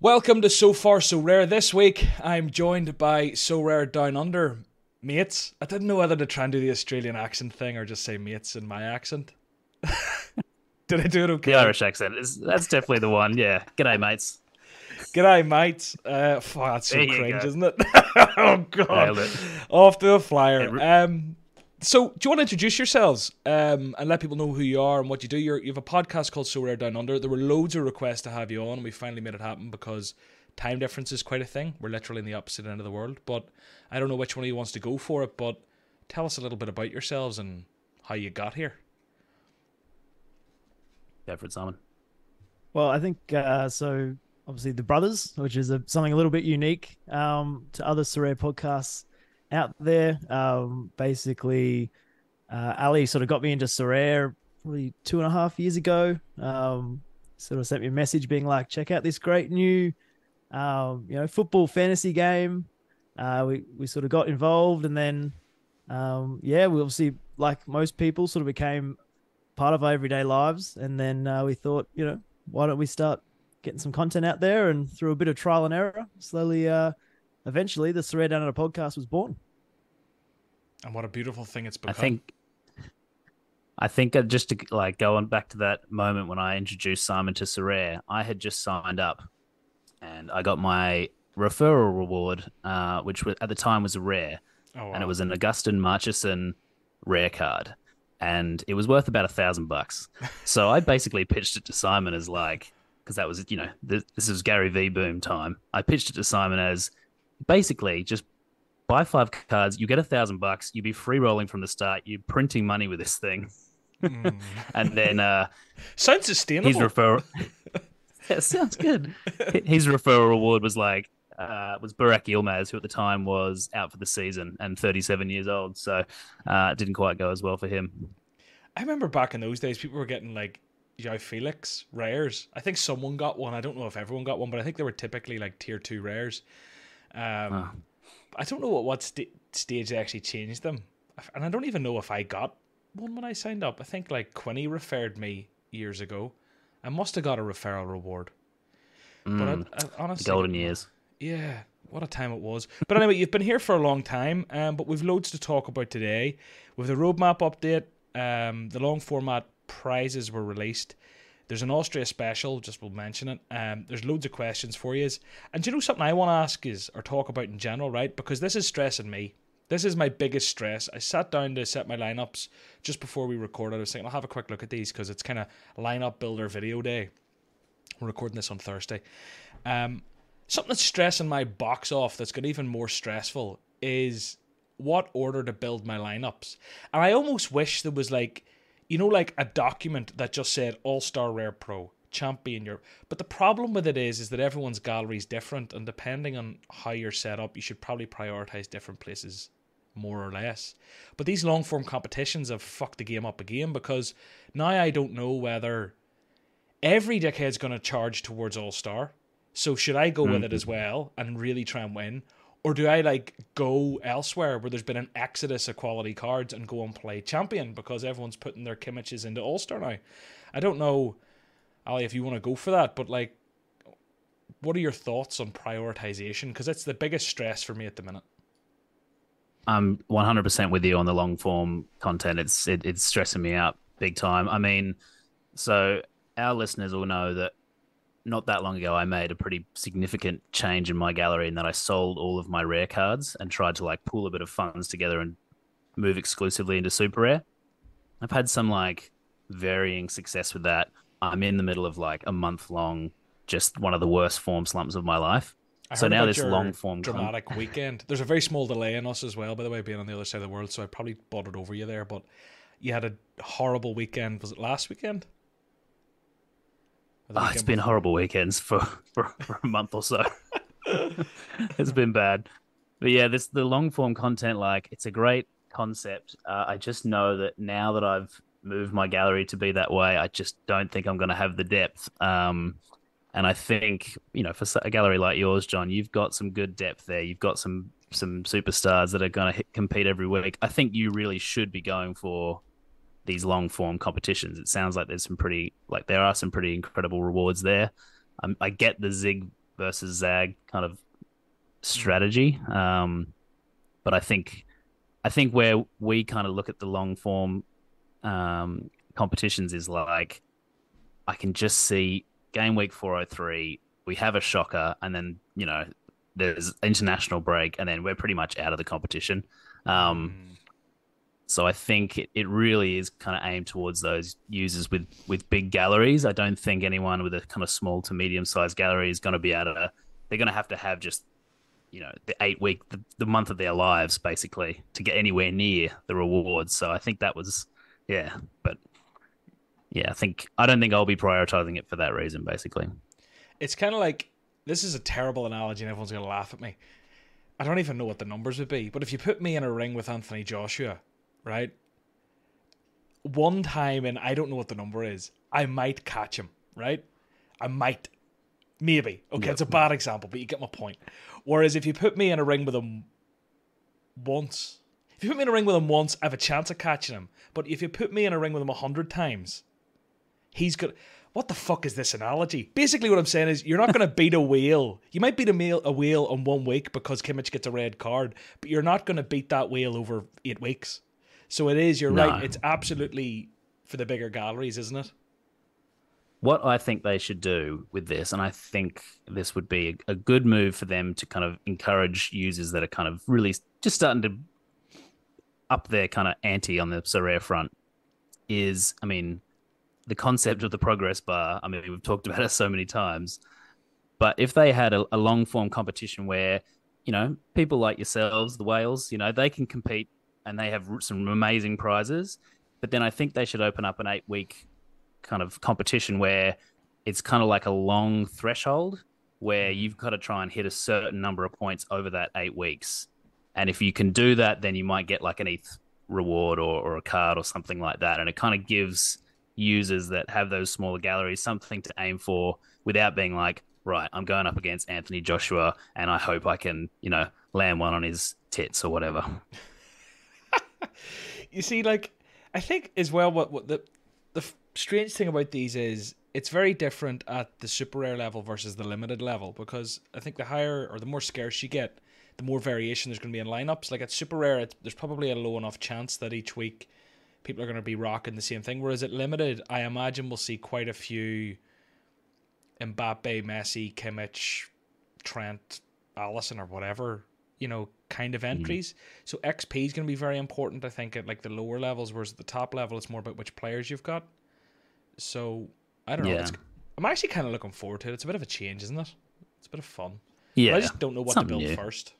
Welcome to So Far So Rare. This week I'm joined by Sorare Down Under mates. I didn't know whether to try and do the Australian accent thing or just say mates in my accent. Did I do it okay? The Irish accent is that's definitely the one. Yeah. G'day, mates. G'day, mates. Uh, fuck, that's so cringe, go. isn't it? oh god, it. off to a flyer. It Um, so do you want to introduce yourselves um, and let people know who you are and what you do? You're, you have a podcast called Sorare Down Under. There were loads of requests to have you on, and we finally made it happen because time difference is quite a thing. We're literally in the opposite end of the world. But I don't know which one of you wants to go for it. But tell us a little bit about yourselves and how you got here. Go for it, Well, I think uh, so. Obviously, the brothers, which is a, something a little bit unique um, to other Sorare podcasts out there. Um, basically, uh, Ali sort of got me into Sorare probably two and a half years ago. Um, sort of sent me a message being like, "Check out this great new, um, you know, football fantasy game." Uh, we we sort of got involved, and then, um, yeah, we obviously, like most people, sort of became part of our everyday lives. And then uh, we thought, you know, why don't we start getting some content out there? And through a bit of trial and error, slowly, uh, eventually, the Sorare Down Under podcast was born. And what a beautiful thing it's become. I think I think uh, just to like go on back to that moment when I introduced Simon to Sorare, I had just signed up and I got my referral reward, uh, which was, at the time was a rare, oh, and it was an Agustin Marchesin rare card, and it was worth about a thousand bucks. So I basically pitched it to Simon as like, because that was you know this, this is Gary V boom time. I pitched it to Simon as basically just buy five cards, you get a thousand bucks, you'd be free rolling from the start, you're printing money with this thing, Mm. and then uh, Sounds sustainable. his referral. yeah, sounds good. His referral reward was like uh, was Burak Yilmaz, who at the time was out for the season and 37 years old. So uh, it didn't quite go as well for him. I remember back in those days, people were getting like Joao Felix rares. I think someone got one. I don't know if everyone got one, but I think they were typically like tier two rares. Um. I don't know what what sta- stage they actually changed them, and I don't even know if I got one when I signed up. I think like Quinny referred me years ago. I must have got a referral reward, but Mm, I, I honestly golden years. Yeah, what a time it was. But anyway, you've been here for a long time, um, but we've loads to talk about today. With the roadmap update, um, the long format prizes were released. There's an Austria special, just we'll mention it. Um, there's loads of questions for you. And do you know something I want to ask is, or talk about in general, right? Because this is stressing me. This is my biggest stress. I sat down to set my lineups just before we recorded. I was thinking I'll have a quick look at these because it's kind of lineup builder video day. We're recording this on Thursday. Um, something that's stressing my box off that's got even more stressful is what order to build my lineups. And I almost wish there was like, you know, like a document that just said All Star Rare Pro, Champion Europe. But the problem with it is, is that everyone's gallery is different, and depending on how you're set up, you should probably prioritize different places more or less. But these long form competitions have fucked the game up again because now I don't know whether every dickhead's going to charge towards All Star. So should I go with it mm-hmm. as well and really try and win? Or do I like go elsewhere where there's been an exodus of quality cards and go and play champion because everyone's putting their Kimmiches into All Star now? I don't know, Ali, if you want to go for that, but like, what are your thoughts on prioritization? Because it's the biggest stress for me at the minute. I'm 100% with you on the long form content. It's it, it's stressing me out big time. I mean, so our listeners will know that not that long ago I made a pretty significant change in my gallery in that I sold all of my rare cards and tried to like pool a bit of funds together and move exclusively into super rare. I've had some like varying success with that. I'm in the middle of like a month long, just one of the worst form slumps of my life. I So now this long form con- dramatic weekend. There's a very small delay in us as well, by the way, being on the other side of the world. So I probably bought it over you there, but you had a horrible weekend. Was it last weekend? Oh, it's been before? horrible weekends for, for, for a month or so. it's been bad. But yeah, this the long form content, like it's a great concept. Uh, I just know that now that I've moved my gallery to be that way, I just don't think I'm going to have the depth. Um, and I think you know, for a gallery like yours, John, you've got some good depth there. You've got some some superstars that are going to compete every week. I think you really should be going for these long form competitions. It sounds like there's some pretty like there are some pretty incredible rewards there. Um, I get the zig versus Zag kind of strategy. Um, but I think I think where we kind of look at the long form um, competitions is like I can just see game week 403 we have a shocker and then you know there's international break and then we're pretty much out of the competition um, Mm. So I think it, really is kind of aimed towards those users with with big galleries. I don't think anyone with a kind of small to medium sized gallery is going to be able to. They're going to have to have just you know the eight week the, the month of their lives basically to get anywhere near the rewards. So I think that was yeah, but yeah, I think I don't think I'll be prioritizing it for that reason basically. It's kind of like this is a terrible analogy, and everyone's gonna laugh at me. I don't even know what the numbers would be, but if you put me in a ring with Anthony Joshua, right? One time, and I don't know what the number is, I might catch him, right? I might, maybe. Okay, Yep. it's a bad example, but you get my point. Whereas if you put me in a ring with him once, if you put me in a ring with him once, I have a chance of catching him. But if you put me in a ring with him a hundred times, he's got. What the fuck is this analogy? Basically, what I'm saying is you're not going to beat a whale. You might beat a, male, a whale in one week because Kimmich gets a red card, but you're not going to beat that whale over eight weeks. So it is. You're No. right. It's absolutely for the bigger galleries, isn't it? what I think they should do with this, and I think this would be a, good move for them to kind of encourage users that are kind of really just starting to up their kind of ante on the Sorare front, is I mean, the concept of the progress bar. I mean, we've talked about it so many times, but if they had a, a long form competition where you know people like yourselves, the whales, you know, they can compete and they have some amazing prizes, but then I think they should open up an eight week kind of competition where it's kind of like a long threshold where mm-hmm. you've got to try and hit a certain number of points over that eight weeks. And if you can do that, then you might get like an ETH reward or, or a card or something like that. And it kind of gives users that have those smaller galleries something to aim for without being like, right, I'm going up against Anthony Joshua and I hope I can, you know, land one on his tits or whatever. You see, like I think as well. What what the the strange thing about these is it's very different at the super rare level versus the limited level because I think the higher or the more scarce you get, the more variation there's going to be in lineups. Like at super rare, there's probably a low enough chance that each week people are going to be rocking the same thing. Whereas at limited, I imagine we'll see quite a few Mbappe, Messi, Kimmich, Trent, Alisson, or whatever you know kind of mm-hmm. entries. So XP is going to be very important, I think, at like the lower levels, whereas at the top level, it's more about which players you've got. So I don't know. It's, I'm actually kind of looking forward to it. It's a bit of a change, isn't it? It's a bit of fun. Yeah. But I just don't know what to build new. first.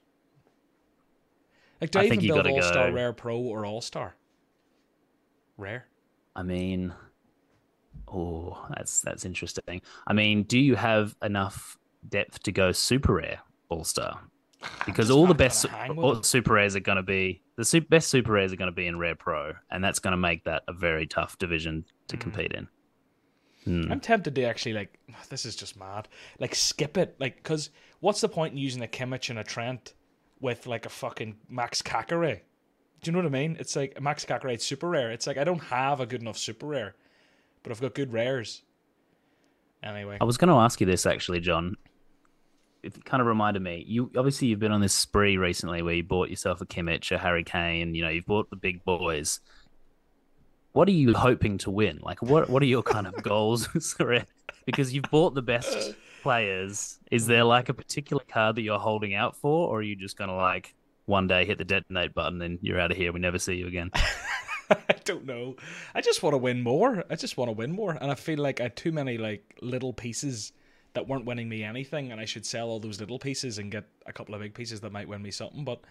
Like, do I, I even build All Star Rare Pro or All Star? Rare. I mean, oh, that's that's interesting. I mean, do you have enough depth to go super rare all star? Because all the best gonna hang with all super rares are going to be the super, best super rares are going to be in rare pro, and that's going to make that a very tough division Mm. to compete in. Hmm. I'm tempted to actually like this is just mad. Like skip it, like because what's the point in using a Kimmich and a Trent with like a fucking Max Kakare? Do you know what I mean? It's like Max Kakare it's super rare. It's like I don't have a good enough super rare, but I've got good rares. Anyway, I was going to ask you this actually, John. It kind of reminded me. You obviously you've been on this spree recently where you bought yourself a Kimmich, a Harry Kane. You know, you've bought the big boys. What are you hoping to win? Like, what what are your kind of goals? Because you've bought the best players. Is there like a particular card that you're holding out for, or are you just going to like one day hit the detonate button and you're out of here? We never see you again. I don't know. I just want to win more. I just want to win more, and I feel like I had too many like little pieces that weren't winning me anything, and I should sell all those little pieces and get a couple of big pieces that might win me something. But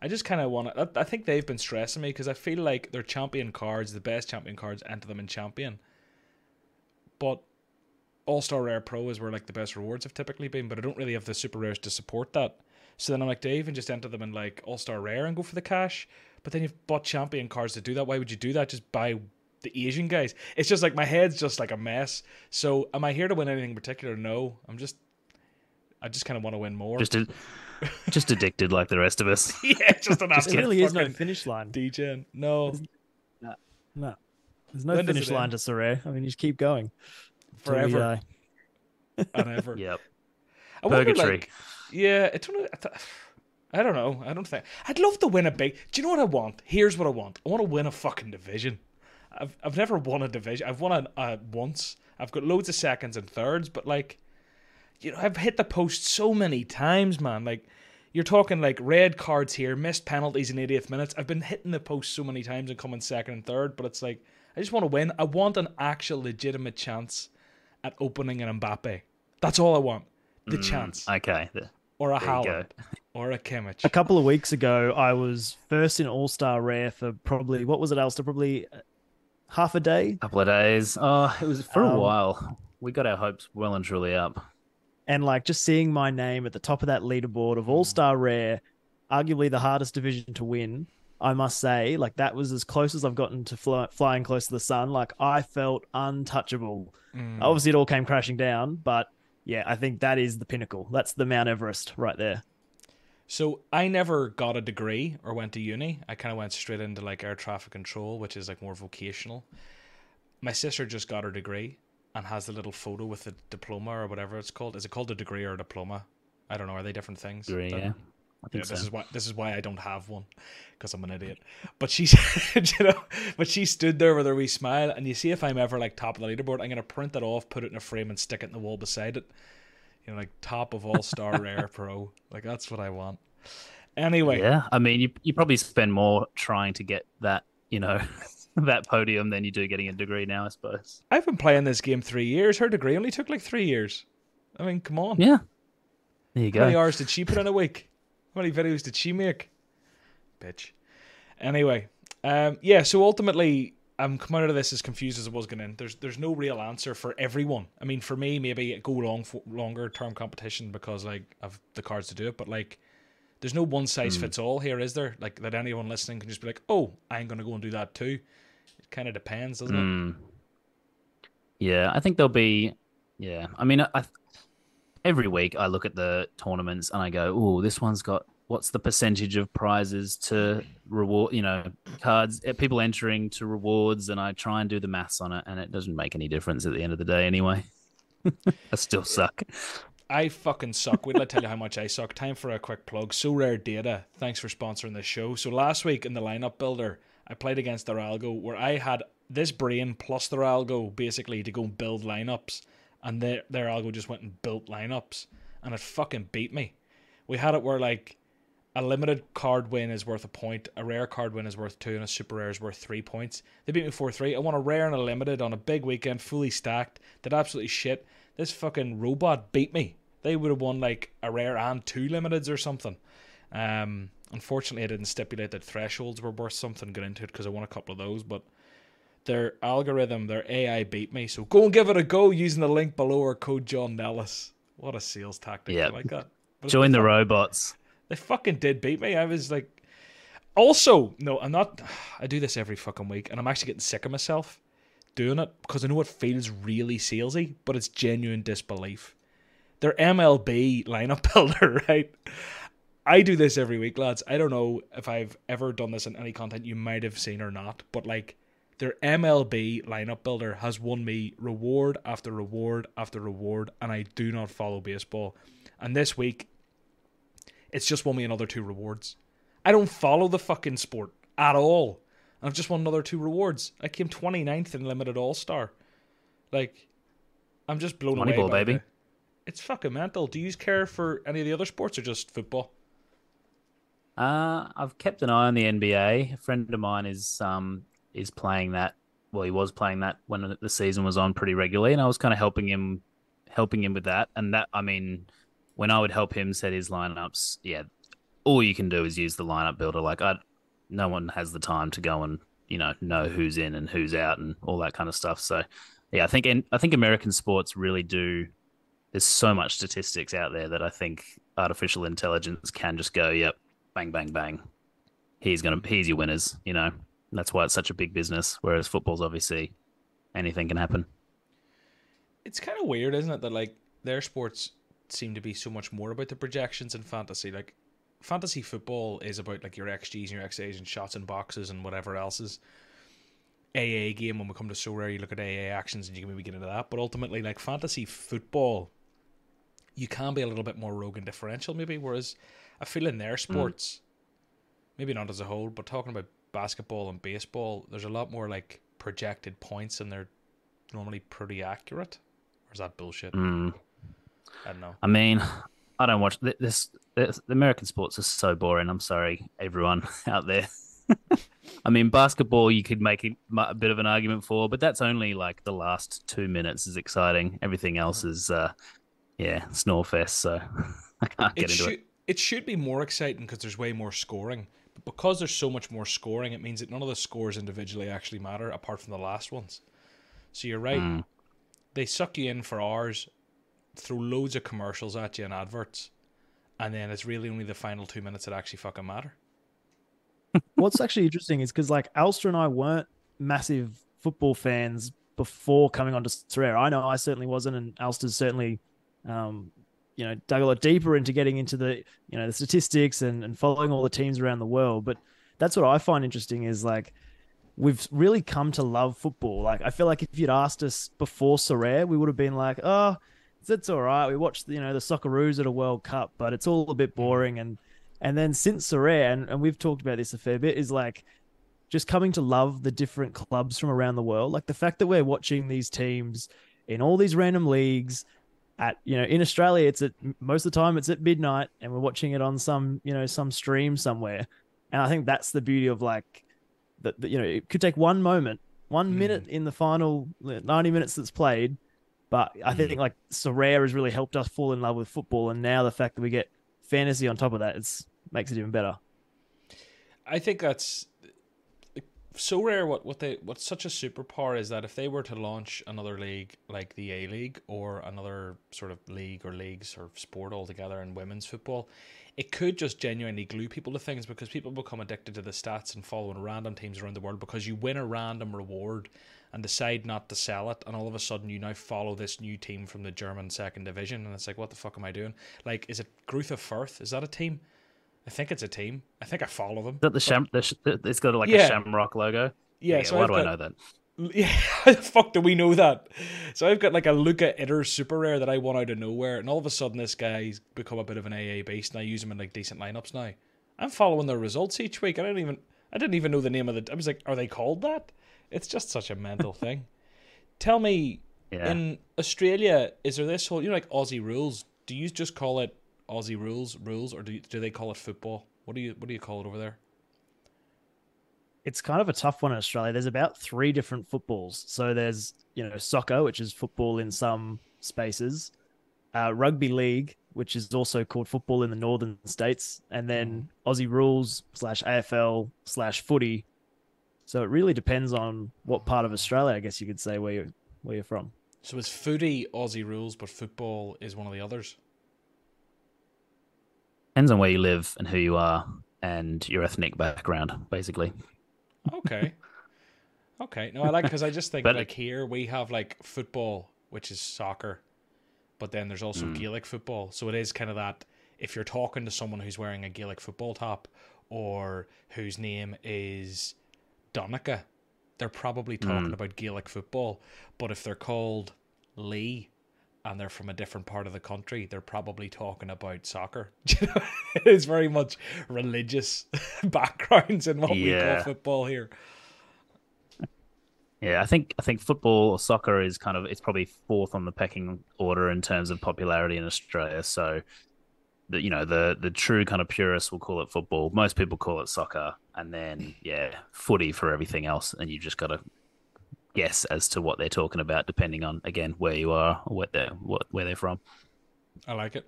I just kind of want to. I think they've been stressing me because I feel like their champion cards, the best champion cards, enter them in champion. But All Star Rare Pro is where like the best rewards have typically been, but I don't really have the super rares to support that. So then I'm like, Dave, and just enter them in like All Star Rare and go for the cash. But then you've bought champion cards to do that. Why would you do that? Just buy the Asian guys. It's just like my head's just like a mess. So am I here to win anything in particular? No. I'm just I just kind of want to win more. Just a, just addicted like the rest of us. yeah, just an There absolute really is no finish line. DJ. No, No, there's no When finish line end? to Sorare. I mean, you just keep going till forever uh, die. and ever. yep. I wonder, Purgatory. like, yeah, I don't know. I th- I don't know. I don't think I'd love to win a big. Do you know what I want? Here's what I want. I want to win a fucking division. I've I've never won a division. I've won it uh, once. I've got loads of seconds and thirds, but like, you know, I've hit the post so many times, man. Like, you're talking like red cards here, missed penalties in 80th minutes. I've been hitting the post so many times and coming second and third, but it's like I just want to win. I want an actual legitimate chance at opening an Mbappe. That's all I want. The chance. Okay. th- Or a Mm, There you go. Haaland. Or a Kimmich. A couple of weeks ago, I was first in All Star Rare for probably what was it, Alistair? Probably uh, half a day, Couple of days. Oh, it was for a Um, while. We got our hopes well and truly up. and like just seeing my name at the top of that leaderboard of All Star Rare, arguably the hardest division to win. I must say, like that was as close as I've gotten to fly, flying close to the sun. Like I felt untouchable. Mm. Obviously, it all came crashing down, but yeah, I think that is the pinnacle. That's the Mount Everest right there. So I never got a degree or went to uni. I kind of went straight into like air traffic control, which is like more vocational. My sister just got her degree and has the little photo with the diploma or whatever it's called. Is it called a degree or a diploma? I don't know. Are they different things? Don't- yeah. I Yeah, this so. is why this is why I don't have one because I'm an idiot. But she you know, but she stood there with her wee smile, and you see if I'm ever like top of the leaderboard, I'm gonna print that off, put it in a frame, and stick it in the wall beside it. You know, like top of all star rare pro. Like that's what I want. Anyway, Yeah, I mean, you you probably spend more trying to get that, you know, that podium than you do getting a degree now, I suppose. I've been playing this game three years. Her degree only took like three years. I mean, come on. Yeah. There you go. How many hours did she put in a week? How many videos did she make? Bitch. Anyway, um, yeah. So ultimately, I'm coming out of this as confused as I was going in. There's there's no real answer for everyone. I mean, for me, maybe go long for longer term competition because like I've the cards to do it. But like, there's no one size fits all here, is there? Like that anyone listening can just be like, oh, I'm going to go and do that too. It kind of depends, doesn't it? Mm. Yeah, I think there'll be. Yeah, I mean, I, I every week I look at the tournaments and I go, "Oh, this one's got what's the percentage of prizes to reward? You know, cards, eh, people entering to rewards." And I try and do the maths on it, and it doesn't make any difference at the end of the day, anyway. I still suck. I fucking suck. Wait till I tell you how much I suck. Time for a quick plug. Soraredata, thanks for sponsoring this show. So last week in the lineup builder, I played against the Ralgo where I had this brain plus their algo basically to go and build lineups, and their their Algo just went and built lineups, and it fucking beat me. We had it where like a limited card win is worth a point, a rare card win is worth two, and a super rare is worth three points. They beat me 4 3. I won a rare and a limited on a big weekend, fully stacked, did absolutely shit. This fucking robot beat me. They would have won like a rare and two limiteds or something. Um, unfortunately, I didn't stipulate that thresholds were worth something, get into it because I won a couple of those, but their algorithm, their AI beat me. So go and give it a go using the link below or code John Nellis. What a sales tactic. Yeah. I like that. Join the robots. They fucking did beat me. I was like, also, no, I'm not. I do this every fucking week, and I'm actually getting sick of myself doing it because I know it feels really salesy, but it's genuine disbelief. Their MLB lineup builder, right? I do this every week, lads. I don't know if I've ever done this in any content you might have seen or not, but like their MLB lineup builder has won me reward after reward after reward, and I do not follow baseball. And this week, it's just won me another two rewards. I don't follow the fucking sport at all. I've just won another two rewards. I came 29th in limited all star. Like, I'm just blown away. Moneyball, baby. the- It's fucking mental. Do you care for any of the other sports or just football? Uh, I've kept an eye on the NBA. A friend of mine is um is playing that. Well, he was playing that when the season was on pretty regularly, and I was kind of helping him, helping him with that. And that, I mean, when I would help him set his lineups, yeah, all you can do is use the lineup builder. Like I, no one has the time to go and you know know who's in and who's out and all that kind of stuff. So, yeah, I think and I think American sports really do. There's so much statistics out there that I think artificial intelligence can just go, yep, bang, bang, bang. He's gonna, he's your winners. You know, And that's why it's such a big business. Whereas football's obviously anything can happen. It's kind of weird, isn't it, that like their sports seem to be so much more about the projections and fantasy. Like fantasy football is about like your XGs and your XAs and shots and boxes and whatever else is. AA game when we come to Sorare, you look at AA actions and you can maybe get into that. But ultimately, like fantasy football you can be a little bit more rogue and differential, maybe. Whereas I feel in their sports, mm. maybe not as a whole, but talking about basketball and baseball, there's a lot more like projected points, and they're normally pretty accurate. Or is that bullshit? Mm. I don't know. I mean, I don't watch this, this. The American sports are so boring. I'm sorry, everyone out there. I mean, basketball you could make a bit of an argument for, but that's only like the last two minutes is exciting. Everything else is, uh, yeah, snore fest. So I can't get it into should, it. It should be more exciting because there's way more scoring. But because there's so much more scoring, it means that none of the scores individually actually matter apart from the last ones. So you're right. Mm. They suck you in for hours, throw loads of commercials at you and adverts, and then it's really only the final two minutes that actually fucking matter. What's actually interesting is because like Alster and I weren't massive football fans before coming on to Sorare. I know I certainly wasn't, and Alster's certainly, um, you know, dug a lot deeper into getting into the you know the statistics and, and following all the teams around the world. But that's what I find interesting is like we've really come to love football. Like I feel like if you'd asked us before Sorare, we would have been like, oh, it's all right. We watched you know the Socceroos at a World Cup, but it's all a bit boring and and then since Sorare, and, and we've talked about this a fair bit, is like just coming to love the different clubs from around the world. Like the fact that we're watching these teams in all these random leagues at you know in Australia it's at most of the time it's at midnight and we're watching it on some you know some stream somewhere and I think that's the beauty of like that you know it could take one moment one mm. minute in the final 90 minutes that's played but I think mm. like Sorare has really helped us fall in love with football and now the fact that we get fantasy on top of that it's makes it even better. I think that's Sorare. What what they what's such a superpower is that if they were to launch another league like the A League or another sort of league or leagues or sport altogether in women's football, it could just genuinely glue people to things because people become addicted to the stats and following random teams around the world because you win a random reward and decide not to sell it and all of a sudden you now follow this new team from the German second division and it's like what the fuck am I doing? Like is it Greuther Fürth? Is that a team? I think it's a team. I think I follow them. Is that the sham? The, it's got like yeah. a Shamrock logo. Yeah. yeah so why I've do got, I know that? Yeah, fuck do we know that? So I've got like a Luca Itter super rare that I won out of nowhere, and all of a sudden this guy's become a bit of an AA beast, and I use him in like decent lineups now. I'm following their results each week. I don't even I didn't even know the name of the. I was like, are they called that? It's just such a mental thing. Tell me, yeah. in Australia, is there this whole you know like Aussie rules? Do you just call it Aussie rules rules, or do you, do they call it football? What do you what do you call it over there? It's kind of a tough one in Australia. There's about three different footballs. So there's you know soccer, which is football in some spaces, uh, rugby league, which is also called football in the northern states, and then mm. Aussie rules slash AFL slash footy. So it really depends on what part of Australia, I guess you could say, where you where you're from. So it's footy Aussie rules, but football is one of the others. Depends on where you live and who you are and your ethnic background, basically. Okay. okay. No, I like because I just think but, like here we have like football, which is soccer, but then there's also mm. Gaelic football. So it is kind of that if you're talking to someone who's wearing a Gaelic football top or whose name is Donica, they're probably talking mm. about Gaelic football. But if they're called Lee and they're from a different part of the country, they're probably talking about soccer. it's very much religious backgrounds in what yeah. we call football here. Yeah, I think I think football or soccer is kind of it's probably fourth on the pecking order in terms of popularity in Australia. So, the you know the the true kind of purists will call it football. Most people call it soccer, and then yeah, footy for everything else. And you just got to guess as to what they're talking about, depending on again where you are or what they're what where they're from. I like it.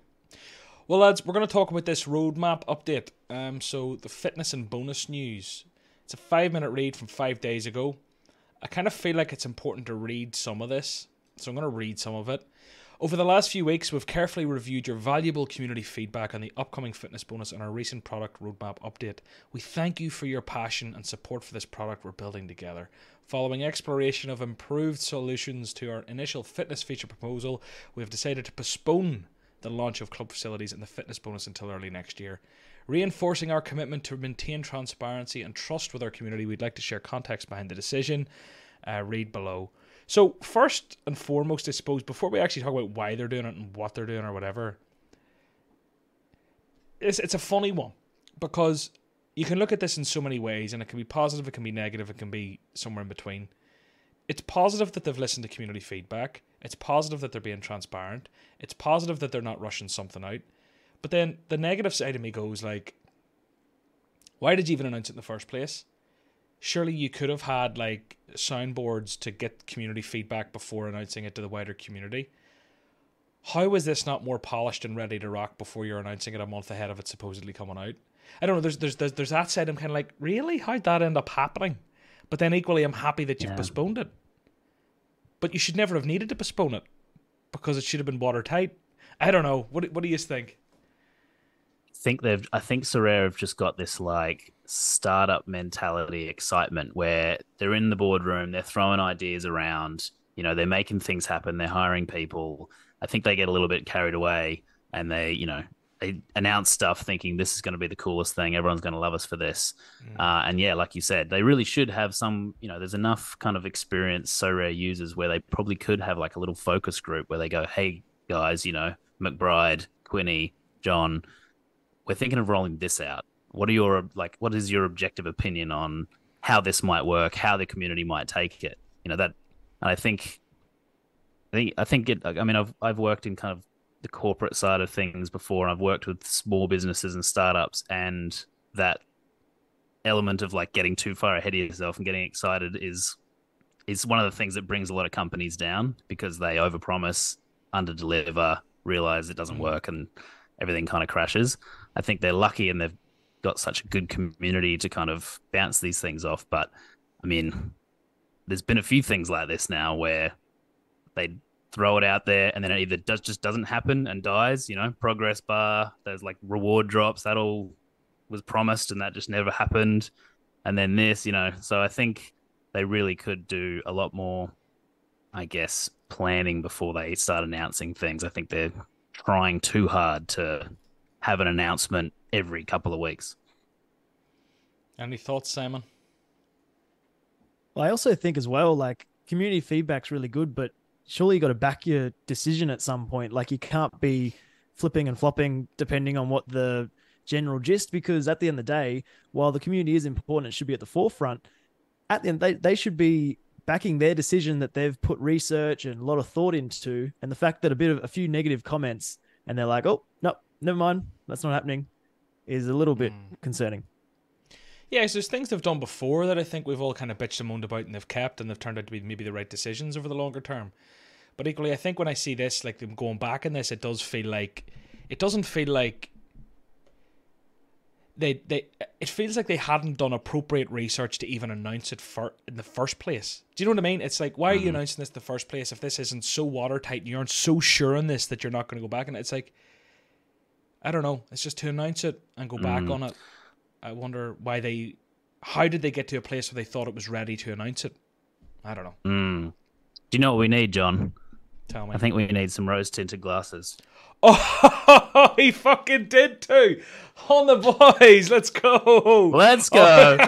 Well, lads, we're going to talk about this roadmap update. Um, so the fitness and bonus news. It's a five minute read from five days ago. I kind of feel like it's important to read some of this, so I'm going to read some of it. Over the last few weeks, we've carefully reviewed your valuable community feedback on the upcoming fitness bonus and our recent product roadmap update. We thank you for your passion and support for this product we're building together. Following exploration of improved solutions to our initial fitness feature proposal, we have decided to postpone the launch of club facilities and the fitness bonus until early next year. Reinforcing our commitment to maintain transparency and trust with our community, we'd like to share context behind the decision. Uh, read below. So first and foremost, I suppose, before we actually talk about why they're doing it and what they're doing or whatever, it's it's a funny one because you can look at this in so many ways, and it can be positive, it can be negative, it can be somewhere in between. It's positive that they've listened to community feedback. It's positive that they're being transparent. It's positive that they're not rushing something out. But then the negative side of me goes like, why did you even announce it in the first place? Surely you could have had like soundboards to get community feedback before announcing it to the wider community. How was this not more polished and ready to rock before you're announcing it a month ahead of it supposedly coming out? I don't know. There's there's there's, there's that side. I'm kind of like, really? How'd that end up happening? But then equally, I'm happy that you've Yeah. postponed it. But you should never have needed to postpone it because it should have been watertight. I don't know. What do- what do you think? think they've I think Sorare have just got this like startup mentality excitement where they're in the boardroom, they're throwing ideas around, you know, they're making things happen, they're hiring people. I think they get a little bit carried away and they, you know, they announce stuff thinking this is going to be the coolest thing. Everyone's going to love us for this. Uh, and yeah, like you said, they really should have some, you know, there's enough kind of experience, Sorare users where they probably could have like a little focus group where they go, hey, guys, you know, McBride, Quinny, John, we're thinking of rolling this out. What are your like? What is your objective opinion on how this might work? How the community might take it? You know that, and I think, I think, I think it. I mean, I've I've worked in kind of the corporate side of things before, and I've worked with small businesses and startups, and that element of like getting too far ahead of yourself and getting excited is is one of the things that brings a lot of companies down because they overpromise, underdeliver, realize it doesn't mm. work, and everything kind of crashes. I think they're lucky and they've got such a good community to kind of bounce these things off. But I mean, there's been a few things like this now where they throw it out there and then it either does just doesn't happen and dies. You know, progress bar, there's like reward drops that all was promised and that just never happened. And then this, you know, so I think they really could do a lot more, I guess, planning before they start announcing things. I think they're trying too hard to have an announcement every couple of weeks. Any thoughts, Simon? Well, I also think as well, like community feedback's really good, but surely you got to back your decision at some point. Like you can't be flipping and flopping depending on what the general gist, because at the end of the day, while the community is important, it should be at the forefront. At the end, they, they should be backing their decision that they've put research and a lot of thought into, and the fact that a bit of a few negative comments and they're like, oh no, never mind, that's not happening, is a little bit hmm. concerning. Yeah, so there's things they've done before that I think we've all kind of bitched and moaned about and they've kept and they've turned out to be maybe the right decisions over the longer term. But equally, I think when I see this, like them going back in this, it does feel like it doesn't feel like they they it feels like they hadn't done appropriate research to even announce it for in the first place. Do you know what I mean? It's like why are you mm-hmm. announcing this in the first place if this isn't so watertight and you aren't so sure on this that you're not going to go back and it's like I don't know. It's just to announce it and go back on it. I wonder why they how did they get to a place where they thought it was ready to announce it? I don't know. Mm. Do you know what we need, John? Tell me. I think we need some rose tinted glasses. Oh, he fucking did too. On the boys, let's go. Let's go.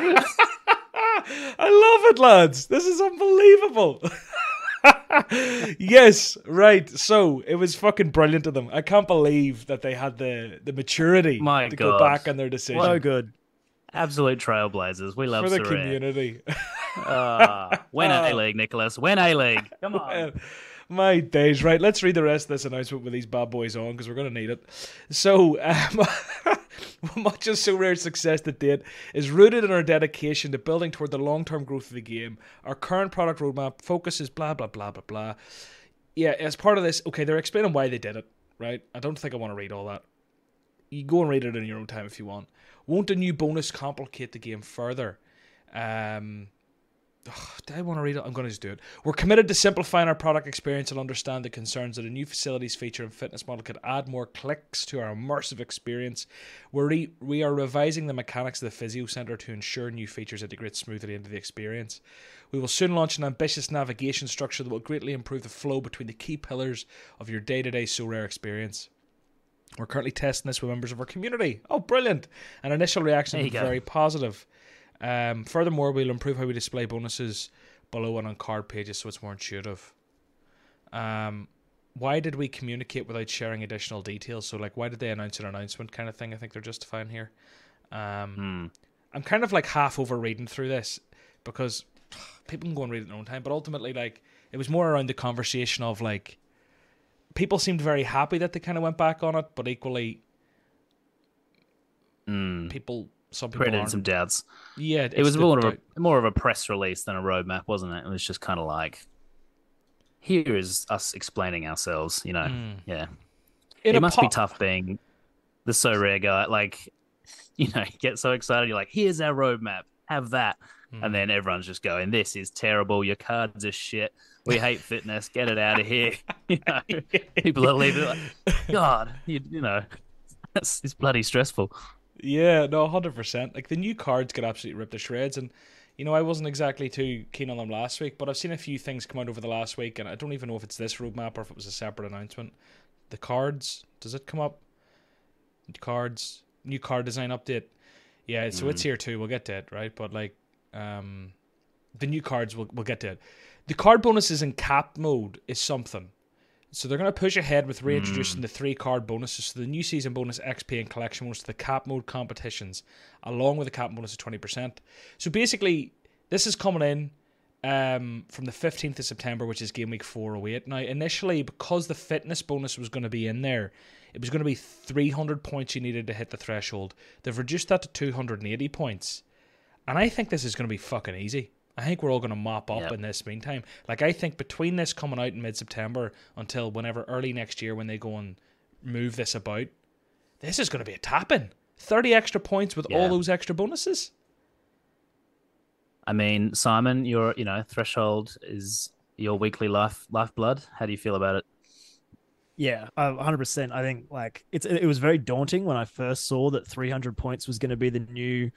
I love it, lads. This is unbelievable. yes, right. So it was fucking brilliant of them. I can't believe that they had the the maturity My to go back on their decision So good. Absolute trailblazers. We love for the community. Ah, win A League, Nicholas. Win A League. Come on. My days, right? Let's read the rest of this announcement with these bad boys on because we're going to need it. So, um, much of Sorare's success to date is rooted in our dedication to building toward the long term growth of the game. Our current product roadmap focuses blah, blah, blah, blah, blah. Yeah, as part of this, okay, they're explaining why they did it, right? I don't think I want to read all that. You go and read it in your own time if you want. Won't a new bonus complicate the game further? Um, Ugh, do I want to read it? I'm going to just do it. We're committed to simplifying our product experience and understand the concerns that a new facilities feature and fitness model could add more clicks to our immersive experience. We're re- we are revising the mechanics of the physio center to ensure new features integrate smoothly into the experience. We will soon launch an ambitious navigation structure that will greatly improve the flow between the key pillars of your day-to-day Sorare experience. We're currently testing this with members of our community. Oh, brilliant! And initial reaction There has you been go. very positive. Um, furthermore, we'll improve how we display bonuses below and on card pages so it's more intuitive. Um, why did we communicate without sharing additional details? So like, why did they announce an announcement kind of thing? I think they're justifying here. Um, Hmm. I'm kind of like half over reading through this because people can go and read it in their own time. But ultimately, like it was more around the conversation of like people seemed very happy that they kind of went back on it, but equally Mm. people some people Created some doubts. yeah, It was more of a more of a press release than a roadmap, wasn't it? It was just kind of like, here is us explaining ourselves. You know, Mm. yeah. In it must be tough being the Sorare guy. Like, you know, you get so excited. You're like, here's our roadmap. Have that. Mm. And then everyone's just going, this is terrible. Your cards are shit. We hate fitness. Get it out of here. you know, people are leaving. Like, God, you, you know, it's bloody stressful. Yeah, no, hundred percent. Like the new cards get absolutely ripped to shreds, and you know I wasn't exactly too keen on them last week, but I've seen a few things come out over the last week, and I don't even know if it's this roadmap or if it was a separate announcement. The cards, does it come up? Cards, new card design update. Yeah, so it's here too. We'll get to it, right? But like, um, the new cards, we'll we'll get to it. The card bonuses in cap mode is something. So they're going to push ahead with reintroducing the three card bonuses. So the new season bonus, XP, and collection bonus to the cap mode competitions, along with the cap bonus of 20%. So basically, this is coming in um, from the 15th of September, which is game week 408. Now, initially, because the fitness bonus was going to be in there, it was going to be 300 points you needed to hit the threshold. They've reduced that to 280 points. And I think this is going to be fucking easy. I think we're all going to mop up Yep. in this meantime. Like, I think between this coming out in mid September until whenever early next year when they go and move this about, this is going to be a tapping. 30 extra points with all those extra bonuses. I mean, Simon, your you know threshold is your weekly life lifeblood. How do you feel about it? Yeah, uh, 100%. I think like it's it was very daunting when I first saw that 300 points was going to be the new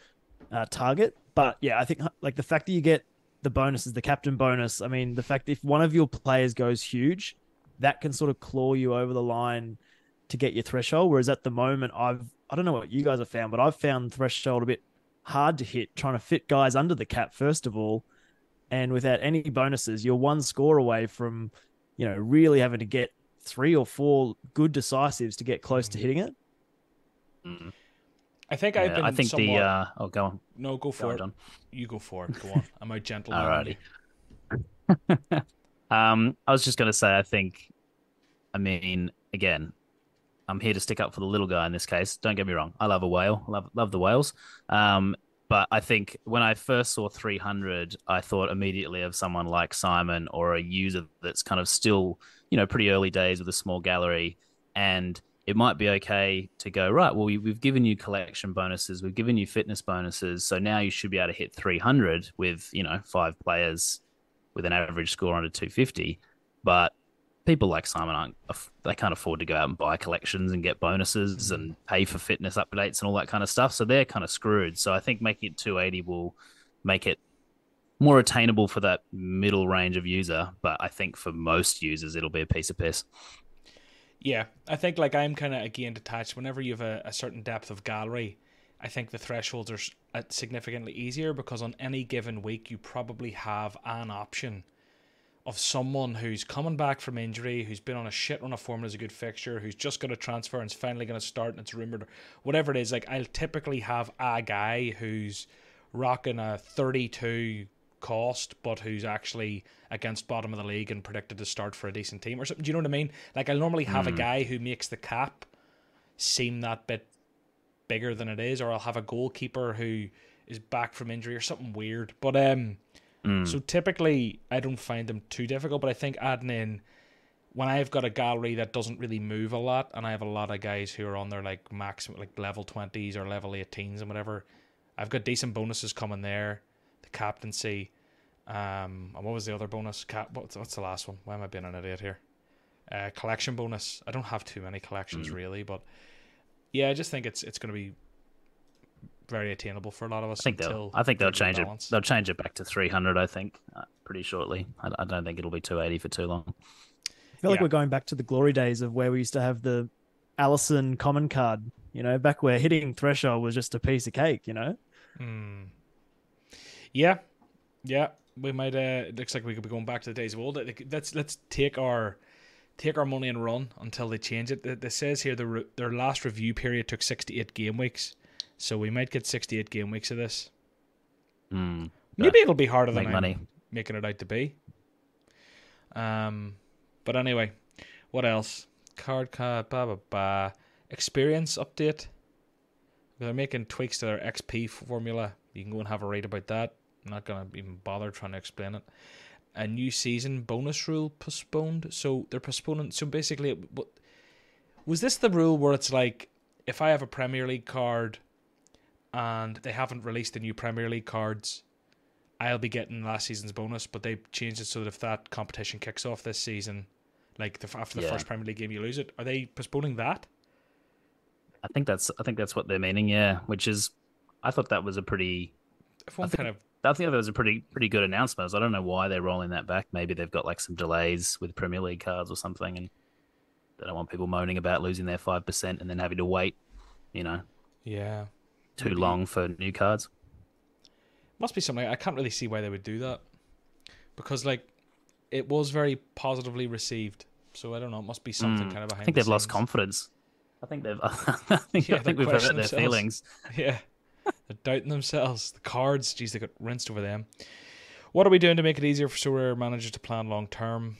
uh, target. But yeah, I think like the fact that you get the bonuses, the captain bonus. I mean, the fact if one of your players goes huge, that can sort of claw you over the line to get your threshold. Whereas at the moment, I've I don't know what you guys have found, but I've found threshold a bit hard to hit, trying to fit guys under the cap first of all, and without any bonuses, you're one score away from, you know, really having to get three or four good decisives to get close to hitting it. Mm. I think I've Yeah, been I think somewhat... the uh, oh, go on, No, go go for on, it. John. You go for it. Go on. I'm out gentle. Alrighty. Um, I was just going to say, I think, I mean, again, I'm here to stick up for the little guy in this case. Don't get me wrong. I love a whale. Love love the whales. Um, but I think when I first saw 300, I thought immediately of someone like Simon or a user that's kind of still, you know, pretty early days with a small gallery, and it might be okay to go right. Well, we, we've given you collection bonuses, we've given you fitness bonuses, so now you should be able to hit 300 with you know five players with an average score under 250. But people like Simon aren't they can't afford to go out and buy collections and get bonuses and pay for fitness updates and all that kind of stuff. So they're kind of screwed. So I think making it 280 will make it more attainable for that middle range of user. But I think for most users, it'll be a piece of piss. Yeah, I think like I'm kind of again detached. Whenever you have a, a certain depth of gallery, I think the thresholds are uh, significantly easier because on any given week you probably have an option of someone who's coming back from injury, who's been on a shit run of form as a good fixture, who's just got a transfer and is finally going to start and it's rumored, whatever it is. Like I'll typically have a guy who's rocking a 32 cost, but who's actually against bottom of the league and predicted to start for a decent team or something. Do you know what I mean? Like I'll normally have a guy who makes the cap seem that bit bigger than it is, or I'll have a goalkeeper who is back from injury or something weird. But um, Mm. so typically I don't find them too difficult. But I think adding in when I've got a gallery that doesn't really move a lot, and I have a lot of guys who are on their like maximum like level twenties or level eighteens and whatever, I've got decent bonuses coming there. The captaincy, um, and what was the other bonus? Cap. What's, what's the last one? Why am I being an idiot here? Uh, collection bonus. I don't have too many collections Mm. really, but yeah, I just think it's it's going to be very attainable for a lot of us. I think until they'll. I think they'll they change it. They'll change it back to 300. I think uh, pretty shortly. I, I don't think it'll be 280 for too long. I feel like we're going back to the glory days of where we used to have the Alisson common card, you know, back where hitting threshold was just a piece of cake, you know? Hmm. Yeah, yeah. we might. Uh, it looks like we could be going back to the days of old. Let's let's take our take our money and run until they change it. It, it says here the their last review period took sixty eight game weeks, so we might get sixty eight game weeks of this. Hmm. Maybe it'll be harder than Make I'm making it out to be. Um, but anyway, what else? Card card, blah blah blah. Experience update. They're making tweaks to their XP formula. You can go and have a read about that. I'm not gonna even bother trying to explain it. A new season bonus rule postponed. So they're postponing. So basically, what was this the rule where it's like if I have a Premier League card and they haven't released the new Premier League cards, I'll be getting last season's bonus, but they changed it so that if that competition kicks off this season, like the, after the Yeah. first Premier League game, you lose it. Are they postponing that? I think that's I think that's what they're meaning. Yeah, which is I thought that was a pretty. Everyone think- kind of I think that was a pretty pretty good announcement. I don't know why they're rolling that back. Maybe they've got like some delays with Premier League cards or something, and they don't want people moaning about losing their five percent and then having to wait, you know, yeah. too Maybe- long for new cards. Must be something I can't really see why they would do that because like it was very positively received. So I don't know. It must be something Mm. kind of behind. I think the they've lost confidence. I think they've. I think, Yeah, I think we've hurt their feelings. Yeah. They're doubting themselves. The cards, geez, they got rinsed over them. What are we doing to make it easier for Sorare managers to plan long term?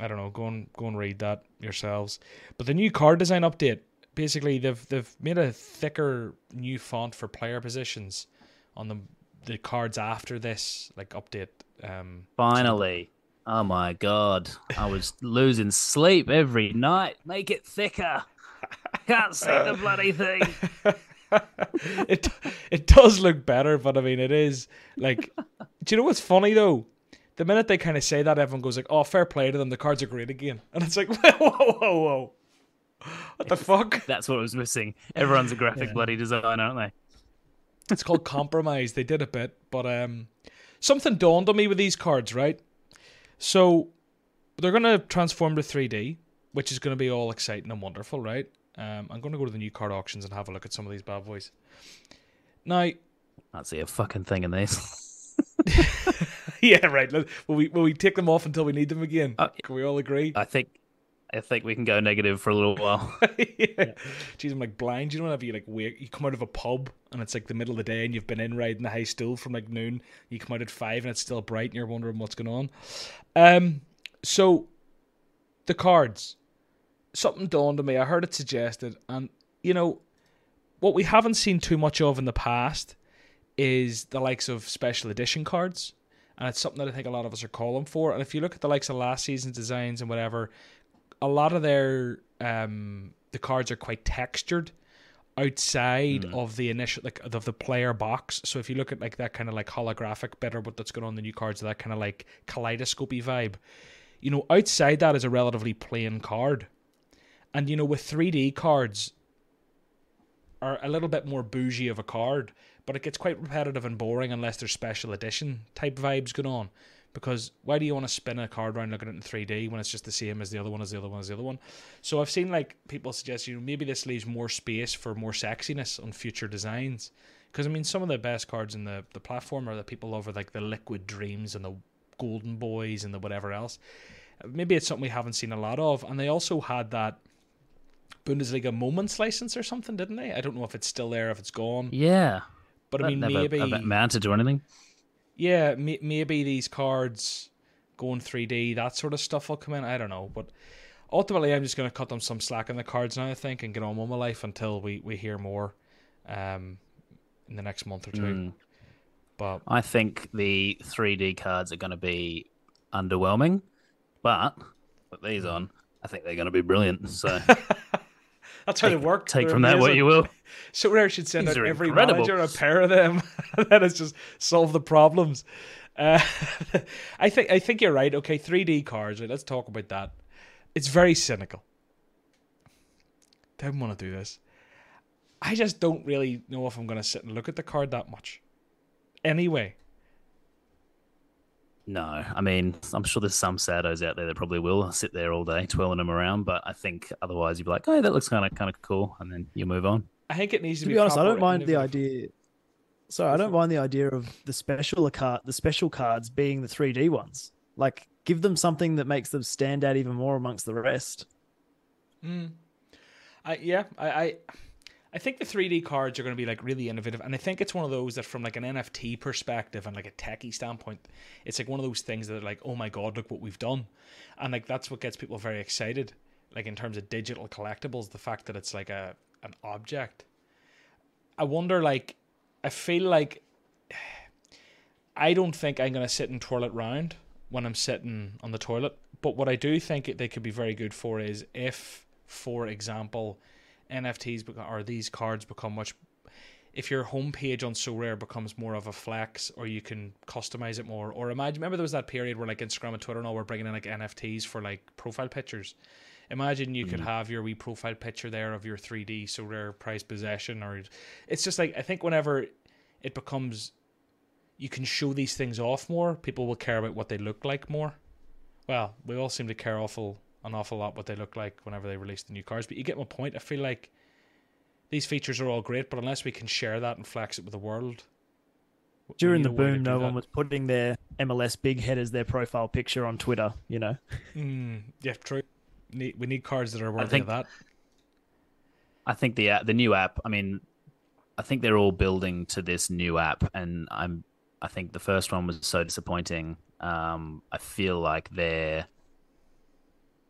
I don't know. Go and go and read that yourselves. But the new card design update, basically they've they've made a thicker new font for player positions on the the cards after this like update. Um, Finally. Oh my god. I was losing sleep every night. Make it thicker. Can't see the bloody thing. it it does look better, but I mean it is like do you know what's funny though? The minute they kind of say that, everyone goes like, "Oh, fair play to them. The cards are great again," and it's like, "Whoa, whoa, whoa, whoa. what the fuck?" That's what I was missing. Everyone's a graphic Yeah. bloody designer, aren't they? It's called compromise. They did a bit, but um, something dawned on me with these cards, right? So they're gonna transform to 3D, which is gonna be all exciting and wonderful, right? Um, I'm gonna go to the new card auctions and have a look at some of these bad boys. Now, Can't see a fucking thing in these. yeah, right. Will we will we take them off until we need them again? Uh, Can we all agree? I think I think we can go negative for a little while. yeah. Jeez, I'm like blind. You know whenever you like wake, you come out of a pub and it's like the middle of the day and you've been in riding the high stool from like noon. You come out at five and it's still bright and you're wondering what's going on. Um, so the cards. Something dawned on me. I heard it suggested, and you know what we haven't seen too much of in the past is the likes of special edition cards. And it's something that I think a lot of us are calling for. And if you look at the likes of last season's designs and whatever, a lot of their um the cards are quite textured outside Mm. of the initial like of the player box. So if you look at like that kind of like holographic bit or what that's going on the new cards, that kind of like kaleidoscopy vibe. You know, outside that is a relatively plain card. And you know, with 3D cards are a little bit more bougie of a card, but it gets quite repetitive and boring unless there's special edition type vibes going on. Because why do you want to spin a card around looking at it in 3D when it's just the same as the other one, as the other one, as the other one? So I've seen like people suggest, you know, maybe this leaves more space for more sexiness on future designs. Because I mean, some of the best cards in the the platform are that people love are like the Liquid Dreams and the Golden Boys and the whatever else. Maybe it's something we haven't seen a lot of. And they also had that Bundesliga Moments license or something, didn't they? I don't know if it's still there, if it's gone. yeah. But I mean, maybe amounted to anything. yeah, may- maybe these cards going 3D, that sort of stuff will come in. I don't know, but ultimately, I'm just going to cut them some slack in the cards now. I think and get on with my life until we we hear more, um, in the next month or two. Mm. But I think the 3D cards are going to be underwhelming, but put these on, I think they're going to be brilliant. So that's how they take, work. take from that what you will. Sorare should send These out every incredible. manager a pair of them, and then it's just solve the problems. Uh, I think I think you're right. Okay, 3D cards. Right, let's talk about that. It's very cynical. Don't want to do this. I just don't really know if I'm going to sit and look at the card that much. Anyway, No, I mean, I'm sure there's some saddos out there that probably will sit there all day twirling them around, but I think otherwise you'd be like, oh, that looks kind of kind of cool, and then you move on. I think it needs to, To be honest, I don't mind the innovative. idea. Sorry, I don't mind the idea of the special card, the special cards being the 3D ones. Like, give them something that makes them stand out even more amongst the rest. Mm. I yeah, I, I I think the 3D cards are going to be like really innovative, and I think it's one of those that, from like an NFT perspective and like a techie standpoint, it's like one of those things that are like, oh my god, look what we've done, and like that's what gets people very excited, like in terms of digital collectibles, the fact that it's like a an object. I wonder, like, I feel like I don't think I'm going to sit and twirl it round when I'm sitting on the toilet, but what I do think they could be very good for is if, for example NFTs become, or these cards become much. If your homepage on Sorare becomes more of a flex, or you can customize it more, or imagine, remember there was that period where like Instagram and Twitter and all were bringing in like NFTs for like profile pictures. Imagine you mm could have your wee profile picture there of your 3D Sorare prize possession, or it's just like I think whenever it becomes, you can show these things off more. People will care about what they look like more. Well, we all seem to care awful an awful lot what they look like whenever they release the new cars. But you get my point. I feel like these features are all great, but unless we can share that and flex it with the world. During the boom, no that. one was putting their MLS big head as their profile picture on Twitter. You know. Mm, yeah, true. Need, we need cards that are worthy think, of that. I think the the new app. I mean, I think they're all building to this new app, and I'm. I think the first one was so disappointing. Um, I feel like they're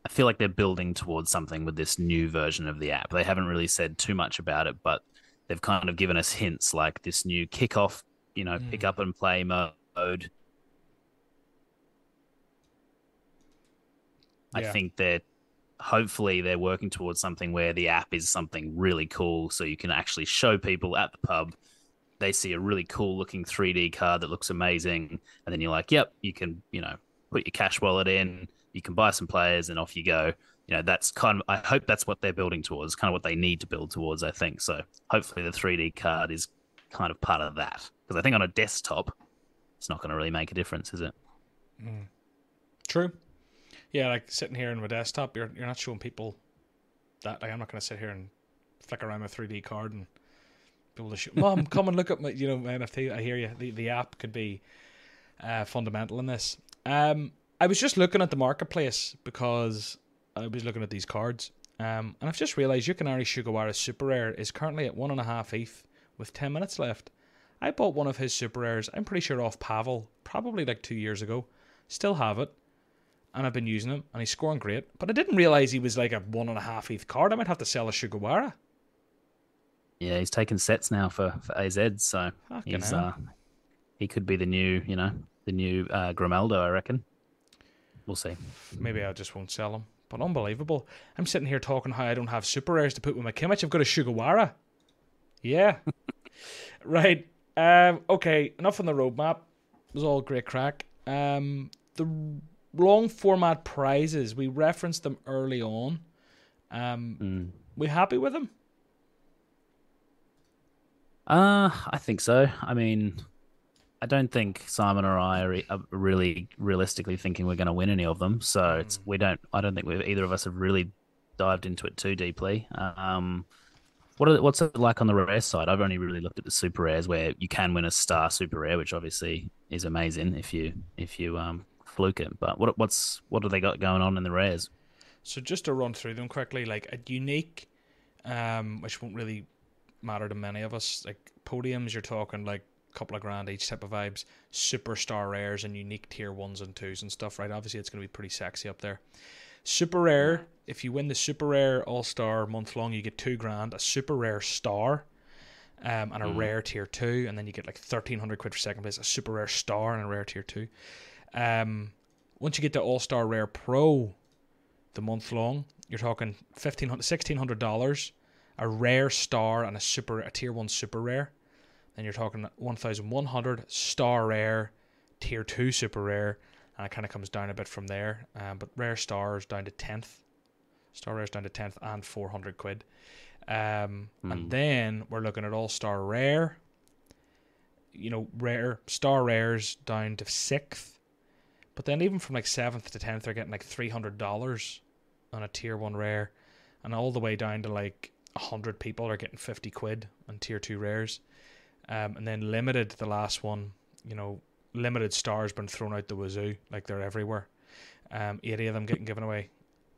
I feel like they're building towards something with this new version of the app. They haven't really said too much about it, but they've kind of given us hints like this new kickoff, you know, mm. pick up and play mode. Yeah. I think that hopefully they're working towards something where the app is something really cool so you can actually show people at the pub they see a really cool looking 3D card that looks amazing and then you're like, "Yep, you can, you know, put your cash wallet in, you can buy some players and off you go. You know, that's kind of, I hope that's what they're building towards, kind of what they need to build towards, I think. So hopefully the 3D card is kind of part of that. Because I think on a desktop, it's not going to really make a difference, is it? Mm. True. Yeah, like sitting here on my desktop, you're you're not showing people that. Like, I'm not going to sit here and flick around my 3D card and people to show. Mom, come and look at my, you know, my NFT. I hear you. The the app could be uh, fundamental in this. Um, I was just looking at the marketplace because I was looking at these cards, um, and I've just realised Yukinari Sugawara Super Rare is currently at one and a half ETH with ten minutes left. I bought one of his super rares. I'm pretty sure off Pavel, probably like two years ago. Still have it, and I've been using him, and he's scoring great. But I didn't realize he was like a one and a half ETH card. I might have to sell a Sugawara. Yeah, he's taking sets now for, for AZ, so he's uh, he could be the new, you know, the new uh, Grimaldo, I reckon. We'll see. Maybe I just won't sell them. But unbelievable. I'm sitting here talking how I don't have super rares to put with my Kimmich. I've got a Sugawara. Yeah. right. Um, okay, enough on the roadmap. It was all great crack. Um, the long format prizes, we referenced them early on. Um, mm. We happy with them? Uh, I think so. I mean, I don't think Simon or I are really realistically thinking we're going to win any of them. So mm. it's we don't. I don't think we either of us have really dived into it too deeply. Um, what are, what's it like on the rare side? I've only really looked at the super rares where you can win a star super rare, which obviously is amazing if you if you um, fluke it. But what what's what have they got going on in the rares? So just to run through them quickly, like a unique, um, which won't really matter to many of us. Like podiums, you're talking like couple of grand each type of vibes, superstar rares and unique tier ones and twos and stuff, right? Obviously, it's going to be pretty sexy up there. Super rare, if you win the super rare all star month long, you get two grand, a super rare star, um, and a mm. rare tier two, and then you get like 1300 quid for second place, a super rare star, and a rare tier two. Um, once you get the all star rare pro, the month long, you're talking $1,500, $1,600, a rare star, and a super, a tier one super rare then you're talking 1100 star rare, tier 2 super rare, and it kind of comes down a bit from there. Um, but rare stars down to 10th, star rares down to 10th, and 400 quid. Um, mm. And hmm. then we're looking at all star rare, you know, rare star rares down to 6th. But then even from like 7th to 10th, they're getting like $300 on a tier 1 rare. And all the way down to like 100 people are getting 50 quid on tier 2 rares. Um, and then limited, the last one, you know, limited stars been thrown out the wazoo, like they're everywhere. Um, 80 of them getting given away,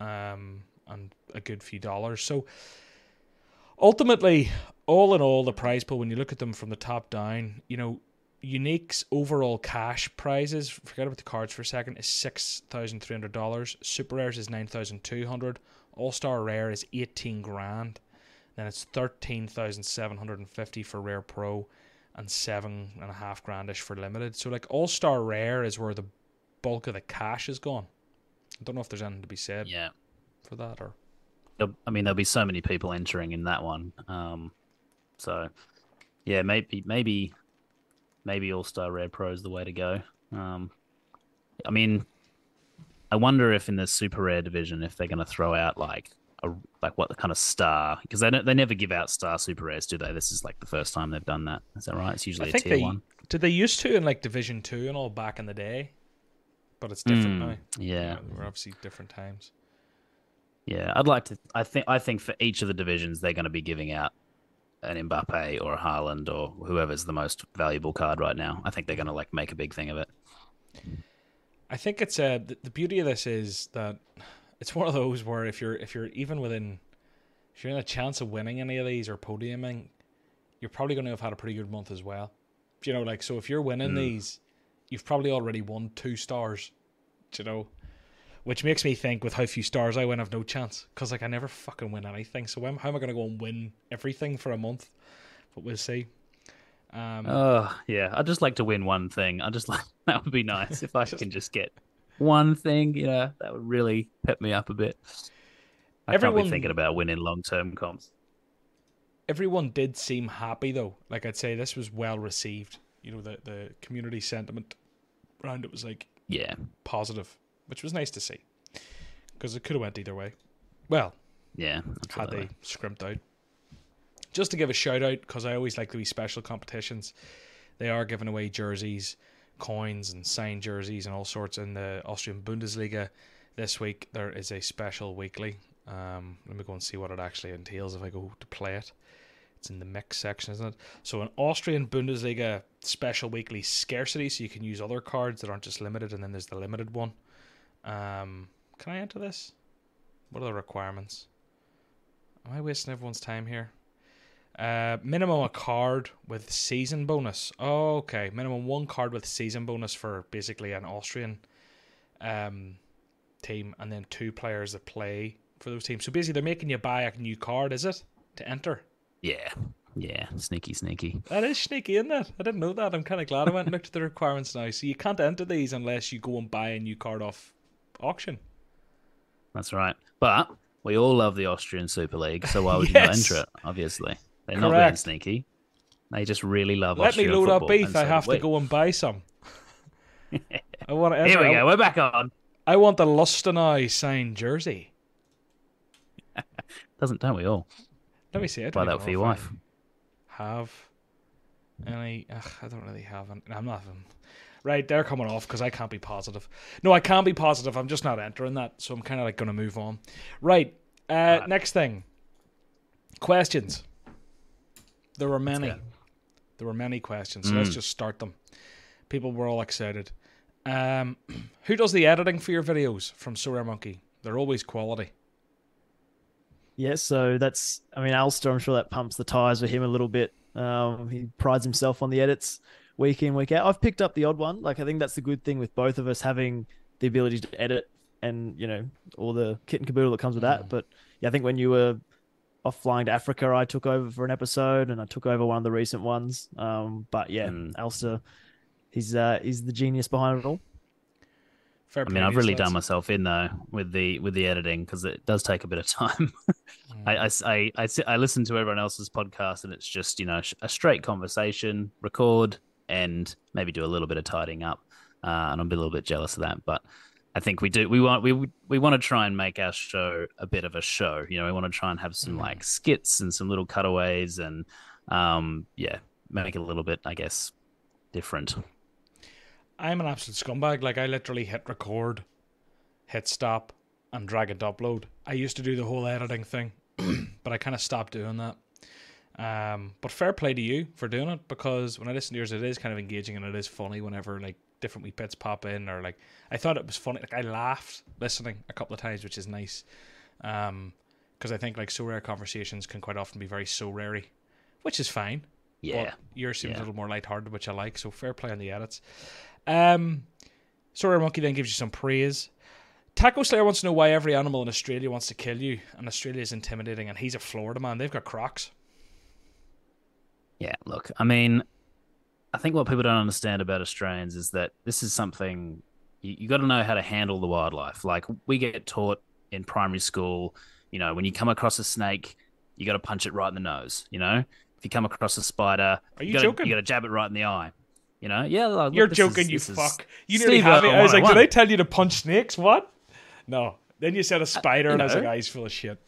um, and a good few dollars. So ultimately, all in all, the prize pool, when you look at them from the top down, you know, Unique's overall cash prizes, forget about the cards for a second, is six thousand three hundred dollars. Super rares is nine thousand two hundred. All star rare is eighteen grand. Then it's thirteen thousand seven hundred and fifty for rare pro, and seven and a half grandish for limited. So like all star rare is where the bulk of the cash is gone. I don't know if there's anything to be said Yeah. for that or I mean, there'll be so many people entering in that one. Um, so, yeah, maybe, maybe, maybe All Star Rare Pro is the way to go. Um, I mean, I wonder if in the Super Rare division, if they're going to throw out like a like what the kind of star because they don't, they never give out star Super Rares, do they? This is like the first time they've done that. Is that right? It's usually a tier they one. did they used to in like Division Two and all back in the day, but it's different Mm, now. yeah. You know, we're obviously different times. Yeah, I'd like to. I think. I think for each of the divisions, they're going to be giving out an Mbappe or a Haaland or whoever's the most valuable card right now. I think they're going to like make a big thing of it. I think it's uh, the, the beauty of this is that it's one of those where if you're if you're even within if you're in a chance of winning any of these or podiuming, you're probably going to have had a pretty good month as well. You know, like so if you're winning Mm. these, you've probably already won two stars. You know, which makes me think with how few stars I win, I've no chance because like I never fucking win anything. So am- how am I going to go and win everything for a month? But we'll see. Um, Oh yeah, I'd just like to win one thing. I just like that would be nice if I can just get one thing. You know, that would really pep me up a bit. I can't Everyone- be thinking about winning long term comps. everyone did seem happy though. Like I'd say this was well received. You know, the the community sentiment around it was like Yeah, positive, which was nice to see. Because it could have went either way. Well, yeah. had they scrimped out. Just to give a shout out, because I always like the wee special competitions. They are giving away jerseys, coins, and signed jerseys and all sorts in the Austrian Bundesliga. This week there is a special weekly. Um, let me go and see what it actually entails if I go to play it. It's in the mix section, isn't it? So an Austrian Bundesliga special weekly scarcity, so you can use other cards that aren't just limited, and then there's the limited one. Um, can I enter this? What are the requirements? Am I wasting everyone's time here? Uh, minimum a card with season bonus. Oh, okay. Minimum one card with season bonus for basically an Austrian um, team, and then two players that play for those teams. So basically, they're making you buy a new card, is it, to enter? Yeah, yeah. Sneaky, sneaky. That is sneaky, isn't it? I didn't know that. I'm kind of glad I went and looked at the requirements now. So you can't enter these unless you go and buy a new card off auction. That's right. But we all love the Austrian Super League, so why would you not enter it? Obviously, they're not being Correct. sneaky. They just really love. Let Austrian me load up Beef. I so have to go and buy some. I want to Here we I- go. We're back on. I want the Lustenau signed jersey. Doesn't don't we all? Let me see. I Buy that for your wife. Have any? Ugh, I don't really have. Any, I'm not. Even, right, they're coming off because I can't be positive. No, I can't be positive. I'm just not entering that, so I'm kind of like going to move on. Right. Uh, Right. Next thing. Questions. There were many. There were many questions. So let's Mm. just start them. People were all excited. Um, who does the editing for your videos from Sorare Monkey? They're always quality. Yeah, so that's I mean Alistair, I'm sure that pumps the tires for him a little bit. Um, he prides himself on the edits week in, week out. I've picked up the odd one. Like I think that's the good thing with both of us having the ability to edit and, you know, all the kit and caboodle that comes with that. But yeah, I think when you were off flying to Africa, I took over for an episode and I took over one of the recent ones. Um, but yeah, Mm. Alistair, he's uh he's the genius behind it all. Fair I mean, I've really lads. done myself in though with the with the editing because it does take a bit of time. I, I, I, I, I listen to everyone else's podcast and it's just you know a straight conversation, record and maybe do a little bit of tidying up, uh, and I'm a little bit jealous of that. But I think we do we want we we want to try and make our show a bit of a show. You know, we want to try and have some Mm. like skits and some little cutaways and um yeah, make it a little bit I guess different. I'm an absolute scumbag. Like I literally hit record, hit stop, and drag and upload. I used to do the whole editing thing, but I kind of stopped doing that. Um, but fair play to you for doing it because when I listen to yours, it is kind of engaging and it is funny whenever like different wee bits pop in or like I thought it was funny. Like I laughed listening a couple of times, which is nice. Um, because I think like Sorare conversations can quite often be very Sorare, which is fine. Yeah. Yours seems Yeah. a little more lighthearted, which I like. So fair play on the edits. Um, Sorare Monkey then gives you some praise. Taco Slayer wants to know why every animal in Australia wants to kill you, and Australia is intimidating, and he's a Florida man. They've got crocs. Yeah, look, I mean, I think what people don't understand about Australians is that this is something you, you got to know how to handle the wildlife. Like we get taught in primary school, you know, when you come across a snake, you got to punch it right in the nose. You know, if you come across a spider, Are you gotta, joking? You got to jab it right in the eye. You know, yeah. like, You're joking, is- you fuck. You nearly Steve have it. I was like, did 101. I tell you to punch snakes? What? No. Then you said a spider, you and I was like, ah, he's full of shit.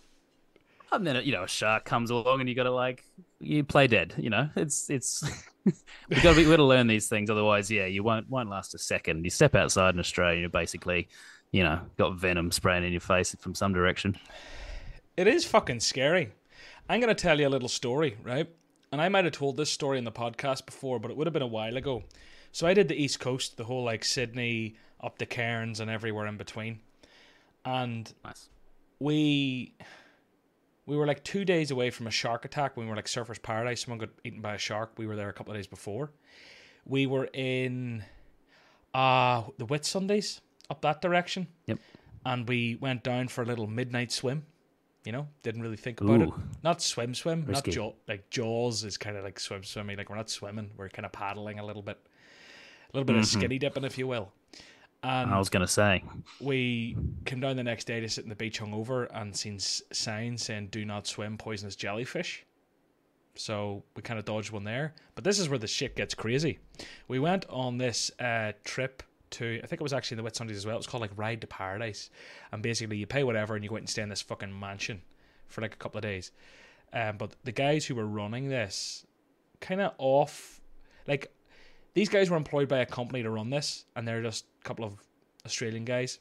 And then you know a shark comes along and you got to like you play dead. You know it's it's we got to got to learn these things. Otherwise, yeah, you won't won't last a second. You step outside in Australia, you're basically you know got venom spraying in your face from some direction. It is fucking scary. I'm going to tell you a little story, right? And I might have told this story in the podcast before, but it would have been a while ago. So I did the East Coast, the whole like Sydney up to Cairns and everywhere in between. And Nice. we we were like two days away from a shark attack when we were like surfers paradise. Someone got eaten by a shark. We were there a couple of days before. We were in uh the Whitsundays up that direction. Yep. and we went down for a little midnight swim you know? Didn't really think about it. Not swim swim. Risky. not jaw like jaws is kind of like swim swimming like we're not swimming. We're kind of paddling a little bit. A little bit of Mhm. skinny dipping if you will and I was gonna say, we came down the next day to sit in the beach hungover and seen signs saying "Do not swim poisonous jellyfish." So we kind of dodged one there. But this is where the shit gets crazy. We went on this uh, trip to, I think it was actually in the Whitsundays as well. It was called like Ride to Paradise, and basically you pay whatever and you go out and stay in this fucking mansion for like a couple of days. Um, but the guys who were running this, kind of off, like these guys were employed by a company to run this, and they're just a couple of Australian guys,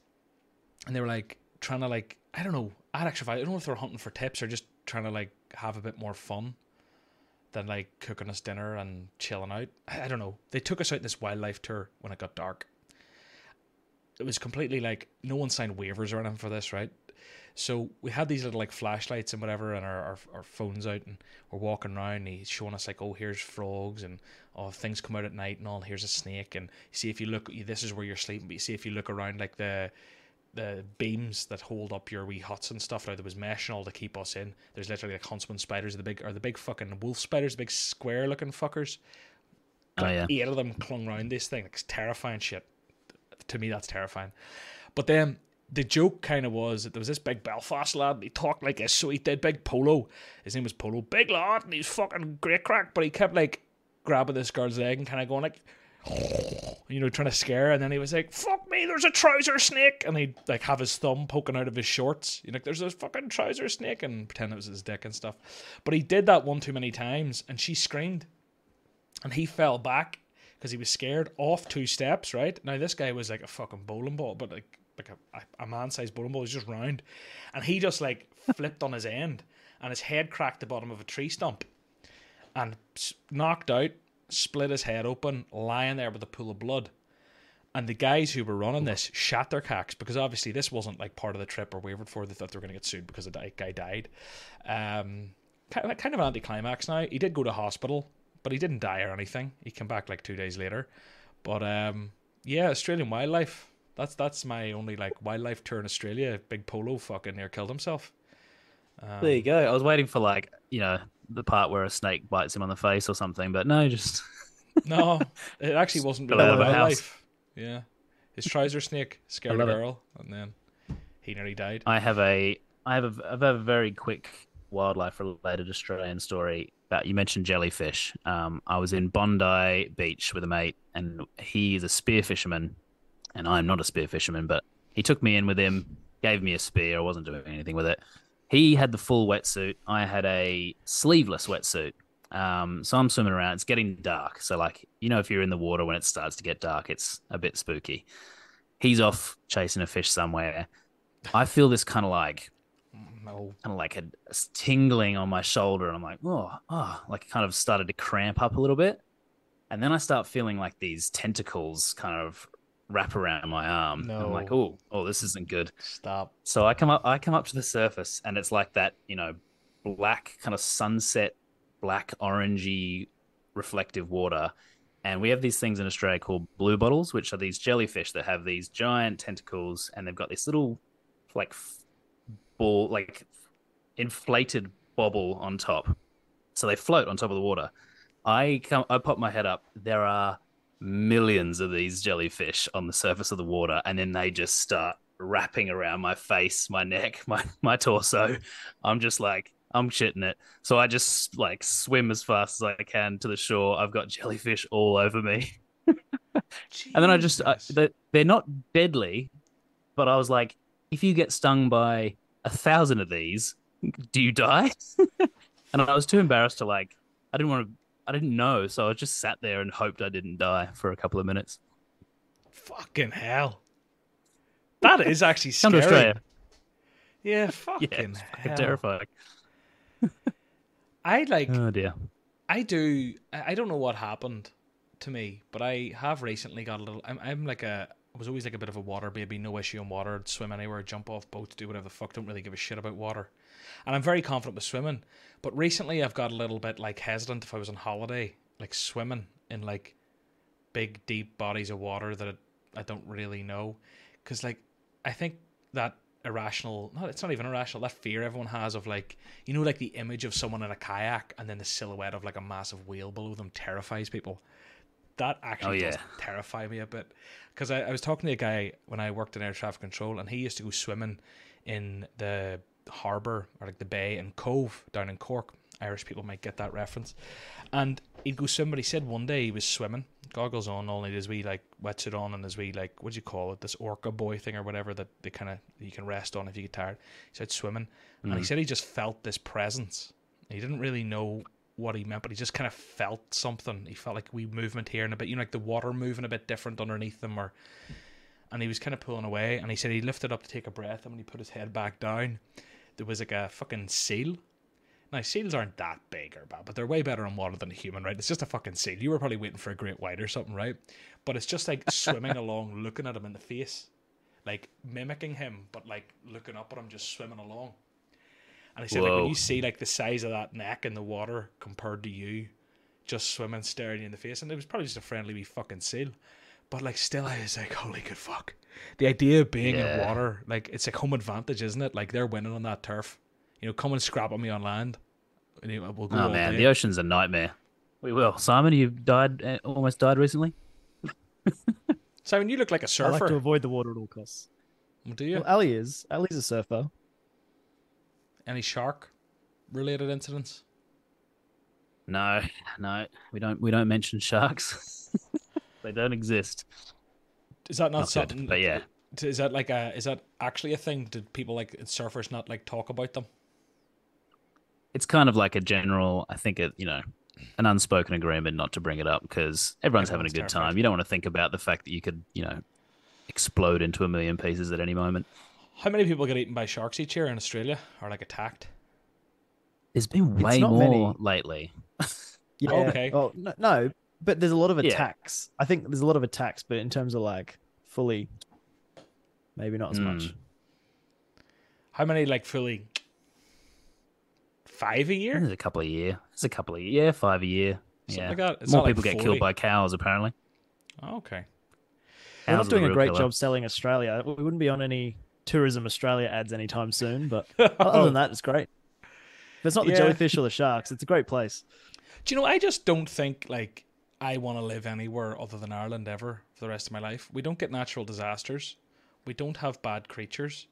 and they were like trying to like I don't know. I'd actually I don't know if they're hunting for tips or just trying to like have a bit more fun than like cooking us dinner and chilling out. I, I don't know. They took us out this wildlife tour when it got dark. It was completely like no one signed waivers or anything for this, right? So we had these little like flashlights and whatever, and our, our, our phones out, and we're walking around. And he's showing us like, oh, here's frogs, and oh, things come out at night and all. Here's a snake, and see if you look, this is where you're sleeping. But you see if you look around, like the the beams that hold up your wee huts and stuff. Now there was mesh and all to keep us in. There's literally like huntsman spiders, the big or the big fucking wolf spiders, the big square looking fuckers. oh yeah, Eight of them clung around this thing. It's terrifying shit. To me, that's terrifying. But then the joke kind of was that there was this big Belfast lad. And he talked like a so he did big Polo. His name was Polo, big lad, and he's fucking great crack. But he kept like grabbing this girl's leg and kind of going like, you know, trying to scare. her. And then he was like, "Fuck me, there's a trouser snake," and he'd like have his thumb poking out of his shorts. You know, like, there's a fucking trouser snake, and pretend it was his dick and stuff. But he did that one too many times, and she screamed and he fell back because he was scared off two steps. Right now, this guy was like a fucking bowling ball, but like like a, a man-sized bowling ball. He's just round, and he just like flipped on his end, and his head cracked the bottom of a tree stump, and knocked out, split his head open, lying there with a pool of blood. And the guys who were running this shot their cacks because obviously this wasn't like part of the trip or wavered for. They thought they were going to get sued because the guy died. Um, kind of an anticlimax now. He did go to hospital, but he didn't die or anything. He came back like two days later. But um, yeah, Australian wildlife. That's that's my only like wildlife tour in Australia. Big polo fucking near killed himself. Um, there you go. I was waiting for like you know the part where a snake bites him on the face or something, but no, just no, it actually wasn't really out of a house. wildlife. Yeah, his trouser snake scared a love it. girl, and then he nearly died. I have a I have a, I have a very quick wildlife related Australian story. About you mentioned jellyfish. Um, I was in Bondi Beach with a mate, and he is a spear fisherman, and I'm not a spear fisherman, but he took me in with him, gave me a spear. I wasn't doing anything with it. He had the full wetsuit. I had a sleeveless wetsuit. Um, so I'm swimming around. It's getting dark. So like you know, if you're in the water when it starts to get dark, it's a bit spooky. He's off chasing a fish somewhere. I feel this kind of like No. kind of like a, a tingling on my shoulder, and I'm like, oh, oh, like kind of started to cramp up a little bit, and then I start feeling like these tentacles kind of wrap around my arm. And I'm like, oh, oh, this isn't good. Stop. So I come up, I come up to the surface, and it's like that, you know, black kind of sunset, black orangey, reflective water. And we have these things in Australia called blue bottles, which are these jellyfish that have these giant tentacles, and they've got this little, like, ball, like, inflated bobble on top. So they float on top of the water. I come, I pop my head up. There are millions of these jellyfish on the surface of the water, and then they just start wrapping around my face, my neck, my my torso. I'm just like I'm shitting it. So I just like swim as fast as I can to the shore. I've got jellyfish all over me, and then I just they, they're not deadly, but I was like, if you get stung by a thousand of these, do you die? and I was too embarrassed to like. I didn't want to. I didn't know, so I just sat there and hoped I didn't die for a couple of minutes. Fucking hell. That is actually Come scary. to Australia. Yeah, Yeah, fucking it's fucking hell. terrifying. I like Oh dear. I do. I don't know what happened to me, but I have recently got a little. I'm, I'm like a. I was always like a bit of a water baby. No issue in water. I'd swim anywhere, jump off boats, do whatever the fuck. Don't really give a shit about water. And I'm very confident with swimming. But recently, I've got a little bit like hesitant if I was on holiday, like swimming in like big deep bodies of water that I, don't really know, because like I think that irrational no it's not even irrational that fear everyone has of like you know like the image of someone in a kayak and then the silhouette of like a massive whale below them terrifies people. That actually Oh, does terrify me a bit. Because I, I was talking to a guy when i worked in air traffic control and he used to go swimming in the harbour or like the bay and cove down in cork. Irish people might get that reference. And he'd go he said one day he was swimming goggles on only his wee like wetsuit on and his wee like what do you call it this orca boy thing or whatever that they kind of you can rest on if you get tired. He said swimming. And he mm. said he just felt this presence. He didn't really know what he meant but he just kind of felt something. He felt like we movement here and a bit you know like the water moving a bit different underneath him or and he was kind of pulling away and he said he lifted up to take a breath and when he put his head back down there was like a fucking seal now, seals aren't that big or bad, but they're way better on water than a human, right? It's just a fucking seal. You were probably waiting for a great white or something, right? But it's just like swimming along, looking at him in the face, like mimicking him, but like looking up at him, just swimming along. And he said, like, when you see like the size of that neck in the water compared to you, just swimming, staring you in the face, and it was probably just a friendly wee fucking seal. But like, still, I was like, holy good fuck. The idea of being in water, like, it's like home advantage, isn't it? Like, they're winning on that turf. You know, come and scrap at me on land. And we'll go Oh man, day. the ocean's a nightmare. We will. Simon, you died, uh, almost died recently. Simon, you look like a surfer. like to avoid the water at all costs. Well, do you? Well, Ali is. Ali's a surfer. Any shark related incidents? No, no, we don't. We don't mention sharks. they don't exist. Is that not, Not good, something? but yeah. Is that like a? Is that actually a thing? Did people like surfers not like talk about them? It's kind of like a general. I think it. You know, an unspoken agreement not to bring it up because everyone's, having a good terrified. time. You don't want to think about the fact that you could, you know, explode into a million pieces at any moment. How many people get eaten by sharks each year in Australia, or like attacked? There's been way more many. lately. Yeah. Okay. Oh no, no, but there's a lot of Yeah. attacks. I think there's a lot of attacks, but in terms of like fully, maybe not as much. Mm. How many like fully? Five a year? There's a couple a year. There's a couple of yeah, five a year. Something yeah, like that. It's more not like people get killed by cows apparently. Oh, okay. We're Cows not doing a great killer. job selling Australia. We wouldn't be on any Tourism Australia ads anytime soon, but other than that, it's great. If it's not the Yeah. jellyfish or the sharks, it's a great place. Do you know? I just don't think like I want to live anywhere other than Ireland ever for the rest of my life. We don't get natural disasters. We don't have bad creatures.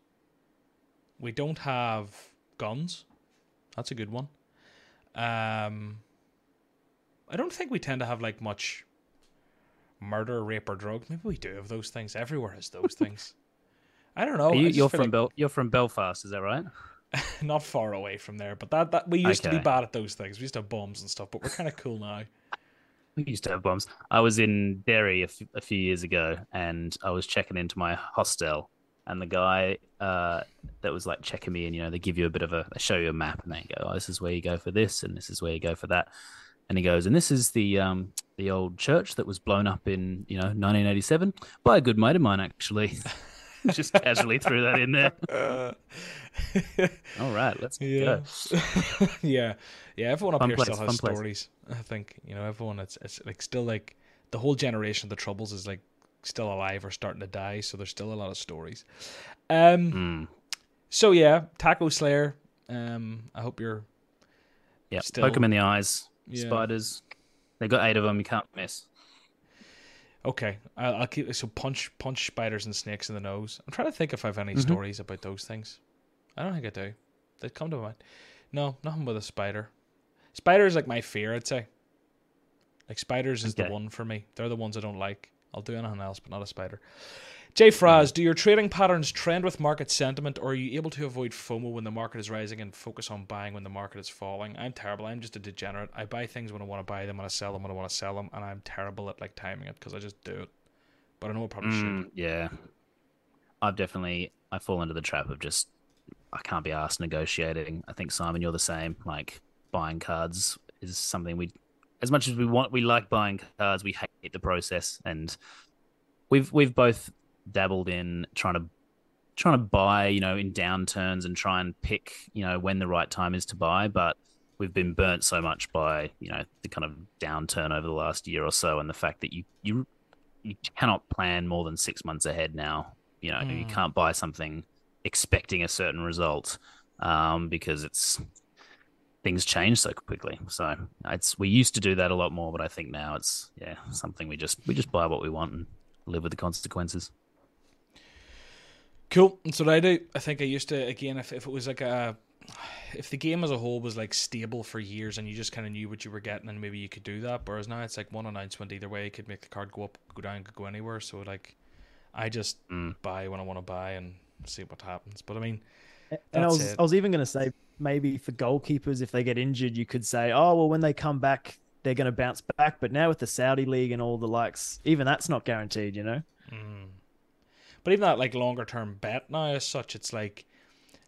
We don't have guns. That's a good one. Um, I don't think we tend to have like much murder, rape, or drugs. Maybe we do have those things. Everywhere has those things. I don't know. Are you, you're from like- Bel- you're from Belfast, is that right? not far away from there, but that, that we used to be bad at those things. We used to have bombs and stuff, but we're kind of cool now. We used to have bombs. I was in Derry a, f- a few years ago, and I was checking into my hostel, and the guy uh, that was like checking me in, you know, they give you a bit of a, they show you a map, and they go, "Oh, this is where you go for this, and this is where you go for that." And he goes, "And this is the um, the old church that was blown up in you know 1987 by a good mate of mine, actually." Just casually threw that in there. Uh, All right, let's yeah. go. yeah, yeah. Everyone up Fun here place, still has fun place. stories. I think you know everyone. It's it's like still like the whole generation of the Troubles is like still alive or starting to die. So there's still a lot of stories. Um. Mm. So yeah, Taco Slayer. Um. I hope you're. Yeah, Still- poke them in the eyes. Yeah. Spiders. They got eight of them. You can't miss. Okay, I'll, I'll keep so punch punch spiders and snakes in the nose. I'm trying to think if I've any Mhm. stories about those things. I don't think I do. They come to mind. No, nothing with a spider. Spider is like my fear. I'd say. Like spiders is the one for me. They're the ones I don't like. I'll do anything else, but not a spider. Jay Fraz, do your trading patterns trend with market sentiment, or are you able to avoid FOMO when the market is rising and focus on buying when the market is falling? I'm terrible. I'm just a degenerate. I buy things when I want to buy them, and I sell them when I want to sell them, and I'm terrible at like timing it because I just do it. But I know I probably should. Mm, yeah, I've definitely I fall into the trap of just I can't be asked negotiating. I think Simon, you're the same. Like buying cards is something we, as much as we want, we like buying cards. We hate the process, and we've we've both dabbled in trying to trying to buy, you know, in downturns and try and pick, you know, when the right time is to buy, but. We've been burnt so much by you know the kind of downturn over the last year or so, and the fact that you you you cannot plan more than six months ahead now. You know, you Mm. can't buy something expecting a certain result um, because it's things change so quickly. So it's we used to do that a lot more, but I think now it's yeah something we just we just buy what we want and live with the consequences. Cool. That's what I do. I think I used to again if, if it was like a if the game as a whole was like stable for years and you just kind of knew what you were getting and maybe you could do that. Whereas now it's like one announcement either way. It could make the card go up, go down, could go anywhere. So like, I just Mm. buy when I want to buy and see what happens. But I mean, And I was it. I was even going to say maybe for goalkeepers if they get injured you could say oh well when they come back they're going to bounce back but now with the Saudi league and all the likes even that's not guaranteed you know Mm. But even that like longer term bet now as such, it's like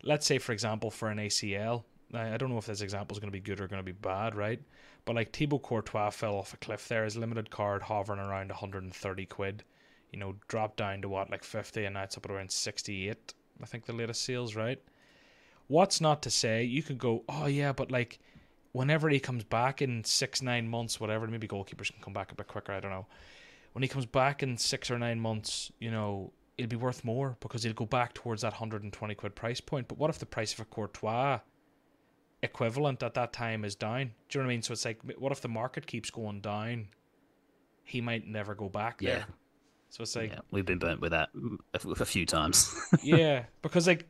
let's say for example for an ACL, I don't know if this example is going to be good or going to be bad, right? But like Thibaut Courtois fell off a cliff there, his limited card hovering around 130 quid, you know, dropped down to what like 50, and now it's up around 68. I think the latest sales, right? What's not to say you could go, oh yeah, but like whenever he comes back in six nine months, whatever, maybe goalkeepers can come back a bit quicker. I don't know when he comes back in six or nine months, you know, it'll be worth more because he'll go back towards that 120 quid price point. But what if the price of a Courtois equivalent at that time is down? Do you know what I mean? So it's like, what if the market keeps going down? He might never go back Yeah, there. So it's like, yeah, we've been burnt with that a, a few times. yeah, because like,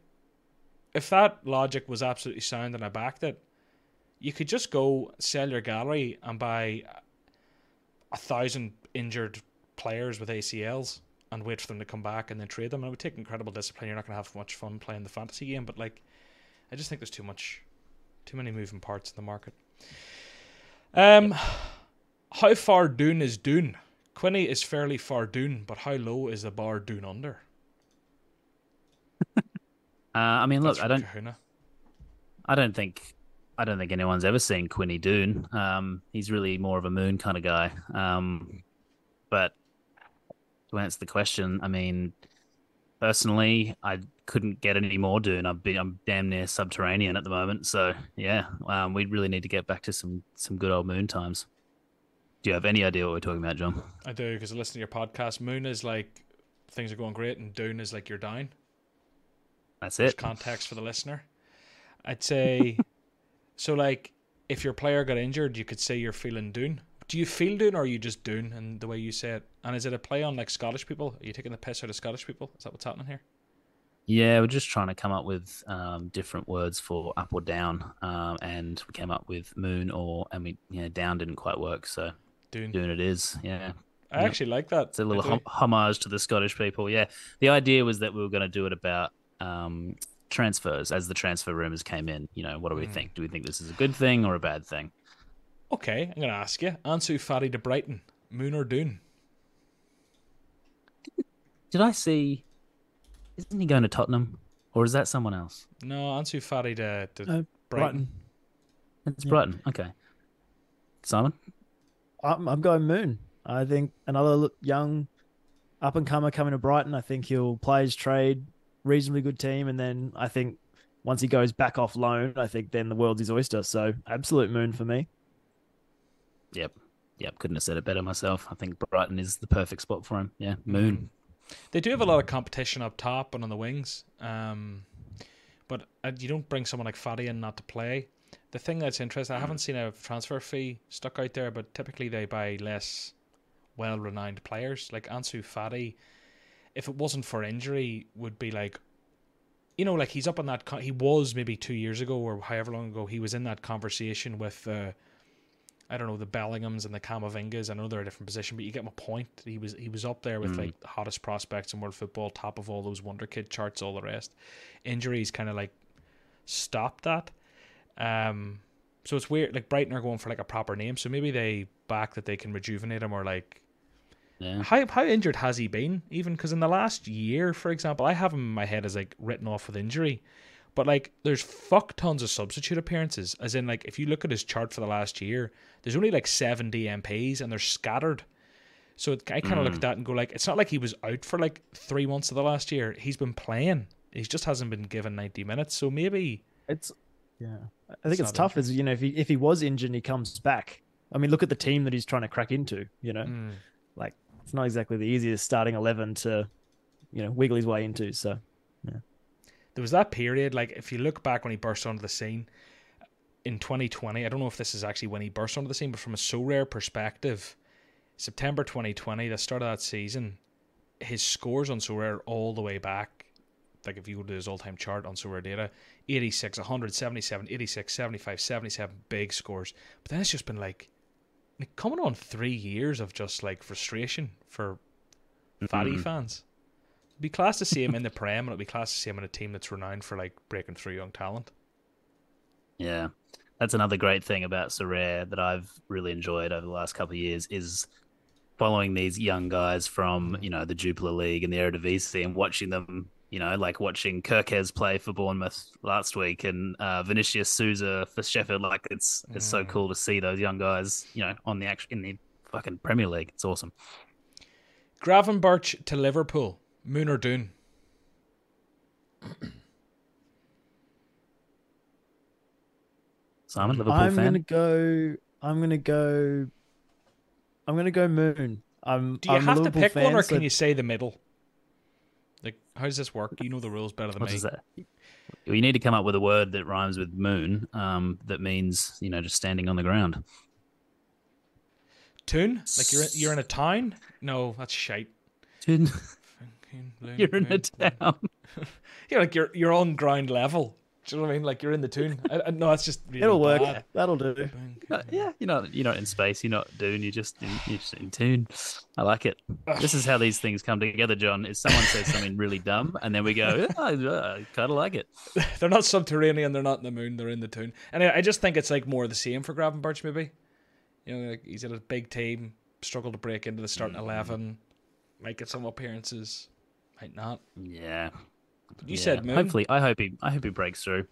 if that logic was absolutely sound and I backed it, you could just go sell your gallery and buy a thousand injured players with ACLs and wait for them to come back and then trade them. And it would take incredible discipline. You're not going to have much fun playing the fantasy game, but like, I just think there's too much, too many moving parts in the market. Um, how far Dune is Dune? Quinny is fairly far Dune, but how low is the bar Dune under? uh, I mean, look, That's I don't Kahuna. I don't think I don't think anyone's ever seen Quinny Dune. Um, he's really more of a moon kind of guy. Um, but to answer the question, I mean, personally, I couldn't get any more Dune. I've been I'm damn near subterranean at the moment. So yeah, um, we really need to get back to some some good old moon times. Do you have any idea what we're talking about, John? I do because I listen to your podcast. Moon is like things are going great, and Dune is like you're down. That's There's it. context for the listener. I'd say so. Like if your player got injured, you could say you're feeling Dune. Do you feel Dune, or are you just Dune? And the way you say it, and is it a play on like Scottish people? Are you taking the piss out of Scottish people? Is that what's happening here? Yeah, we're just trying to come up with um, different words for up or down, um, and we came up with moon or and we yeah down didn't quite work, so Dune. doing it is yeah. I yeah. actually like that. It's a little hom- homage to the Scottish people. Yeah, the idea was that we were going to do it about um, transfers as the transfer rumors came in. You know, what do we Mm. think? Do we think this is a good thing or a bad thing? Okay, I'm gonna ask you. Ansu Fati to Brighton, Moon or Dune? Did I see? Isn't he going to Tottenham, or is that someone else? No, Ansu Fati to, to No, Brighton. Brighton. It's Yeah. Brighton. Okay. Simon. I'm, I'm going Moon. I think another young up and comer coming to Brighton. I think he'll play his trade, reasonably good team, and then I think once he goes back off loan, I think then the world's his oyster. So absolute Moon for me. Yep. Yep. Couldn't have said it better myself. I think Brighton is the perfect spot for him. Yeah. Moon. They do have a lot of competition up top and on the wings, um, but uh, you don't bring someone like Fati in not to play. The thing that's interesting, I haven't seen a transfer fee stuck out there, but typically they buy less well-renowned players. Like Ansu Fati, if it wasn't for injury, would be like, you know, like he's up on that. Con- he was maybe two years ago or however long ago he was in that conversation with. Uh, I don't know the Bellinghams and the Camavingas. I know they're a different position, but you get my point. He was he was up there with Mm. like the hottest prospects in world football, top of all those wonder kid charts, all the rest. Injuries kind of like stopped that. Um, so it's weird. Like Brighton are going for like a proper name, so maybe they back that they can rejuvenate him or like Yeah. how how injured has he been? Even because in the last year, for example, I have him in my head as like written off with injury, but like there's fuck tons of substitute appearances. As in, like if you look at his chart for the last year, there's only like seven DMPs and they're scattered. So it, I kind of look at that and go like, it's not like he was out for like three months of the last year. He's been playing. He just hasn't been given ninety minutes. So maybe It's yeah. I think It's it's, tough. As you know, if he if he was injured and he comes back, I mean, look at the team that he's trying to crack into. You know, mm, like it's not exactly the easiest starting eleven to, you know, wiggle his way into. So there was that period. Like if you look back when he burst onto the scene in 2020, I don't know if this is actually when he burst onto the scene, but from a Sorare perspective, September 2020, the start of that season, his scores on Sorare all the way back. Like if you go to his all-time chart on Soraredata, 86, 177, 86, 75, 77, big scores. But then it's just been like, like coming on three years of just like frustration for Fati Mhm. fans. Be classed to see him in the Prem, and it'll be classed to see him in a team that's renowned for like breaking through young talent. Yeah. That's another great thing about Sorare that I've really enjoyed over the last couple of years is following these young guys from, you know, the Jupiler League and the Eredivisie and watching them, you know, like watching Kerkez play for Bournemouth last week and uh, Vinicius Souza for Sheffield. Like it's it's so Mm. cool to see those young guys, you know, on the act in the fucking Premier League. It's awesome. Gravenberch to Liverpool, Moon or Dune? Simon, Liverpool I'm fan. gonna go. I'm gonna go. I'm gonna go Moon. I'm. Do you I'm a have to pick fan, one, or so can you say the middle? Like, how does this work? You know the rules better than What me. is that? You need to come up with a word that rhymes with moon, um, that means you know just standing on the ground. Tune? Like you're in, you're in a town? No, that's shite. Dude, You're in a town. Yeah, like you're you're on ground level. Do you know what I mean? Like you're in the tune. I, I, no, that's just really it'll work. That'll do. Uh, yeah, you're not you're not in space. You're not Dune. You're just in, you're just in tune. I like it. This is how these things come together, John. Is someone says something really dumb, and then we go, yeah, I, I kind of like it. They're not subterranean. They're not in the moon. They're in the tune. And I, just think it's like more of the same for Gravenberch. Maybe, you know, like he's in a big team, struggled to break into the starting Mm. eleven, get some appearances, might not. Yeah. You yeah. said moon. Hopefully, I hope he I hope he breaks through.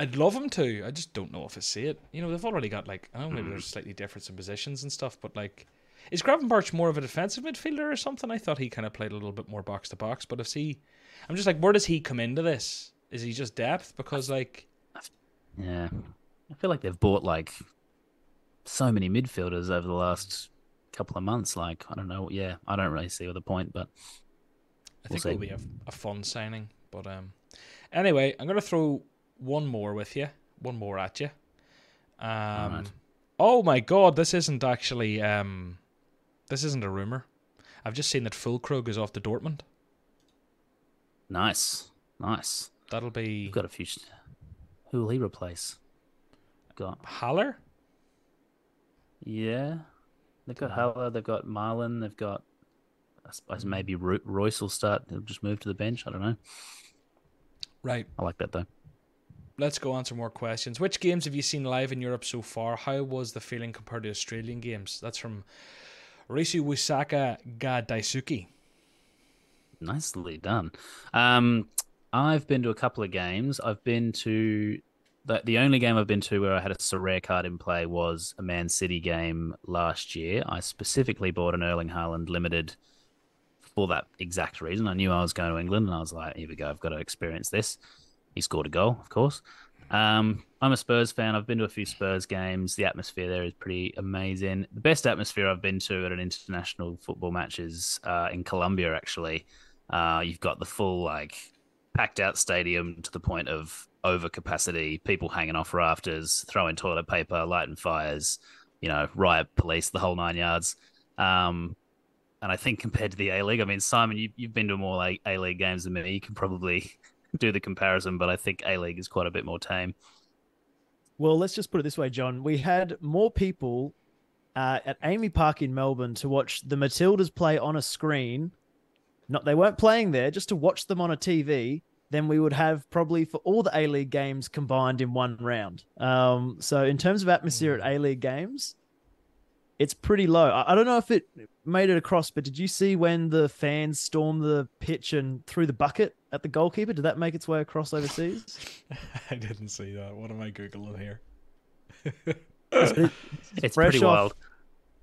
I'd love him to. I just don't know if I see it. You know, they've already got like I don't know, maybe hmm. there's slightly difference in positions and stuff, but like, is Gravenberch more of a defensive midfielder or something? I thought he kind of played a little bit more box to box, but if he, I'm just like, where does he come into this? Is he just depth? Because like, Yeah. I feel like they've bought like so many midfielders over the last couple of months. Like I don't know. Yeah, I don't really see the point, but I We'll think it'll be a, a fun signing. But um, anyway, I'm gonna throw one more with you, one more at you. Um, Alright. oh my god, this isn't actually um, this isn't a rumor. I've just seen that Füllkrug is off to Dortmund. nice, nice. That'll be We've got a few. Who will he replace? Got Haller. yeah. They've got Haller. They've got Malen. They've got. I suppose maybe Reus will start. He'll just move to the bench. I don't know. Right. I like that though. Let's go on answer more questions. Which games have you seen live in Europe so far? How was the feeling compared to Australian games? That's from Risu Wisaka Ga Daisuke. Nicely done. Um, I've been to a couple of games. I've been to the, the only game I've been to where I had a Sorare card in play was a Man City game last year. I specifically bought an Erling Haaland limited for that exact reason. I knew I was going to England, and I was like, "Here we go. I've got to experience this." He scored a goal, of course. Um, I'm a Spurs fan. I've been to a few Spurs games. The atmosphere there is pretty amazing. The best atmosphere I've been to at an international football match is uh, in Colombia. Actually, uh, you've got the full like packed out stadium to the point of over capacity, people hanging off rafters, throwing toilet paper, lighting fires, you know, riot police, the whole nine yards. Um, and I think compared to the A League, I mean, Simon, you, you've been to more like A League games than me. You can probably do the comparison, but I think A League is quite a bit more tame. Well, let's just put it this way, John. We had more people uh, at AAMI Park in Melbourne to watch the Matildas play on a screen. Not they weren't playing there, just to watch them on a TV. Than we would have probably for all the A League games combined in one round. Um, so in terms of atmosphere at A League games, it's pretty low. I, I don't know if it made it across, but did you see when the fans stormed the pitch and threw the bucket at the goalkeeper? Did that make its way across overseas? I didn't see that. What am I googling here? it's pretty off, wild.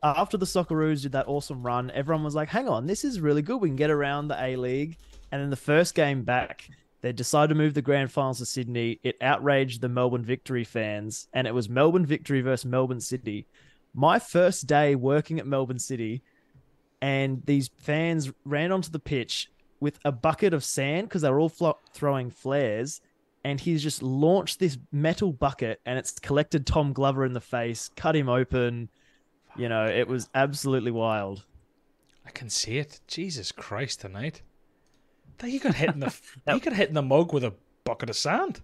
After the Socceroos did that awesome run, everyone was like, "Hang on, this is really good. We can get around the A League." And then the first game back, they decided to move the grand finals to Sydney. It outraged the Melbourne Victory fans, and it was Melbourne Victory versus Melbourne City. My first day working at Melbourne City, and these fans ran onto the pitch with a bucket of sand because they were all flo- throwing flares. And he's just launched this metal bucket and it's collected Tom Glover in the face, cut him open. You know, it was absolutely wild. I can see it. Jesus Christ, tonight. You got hit in the you got hit in the mug with a bucket of sand.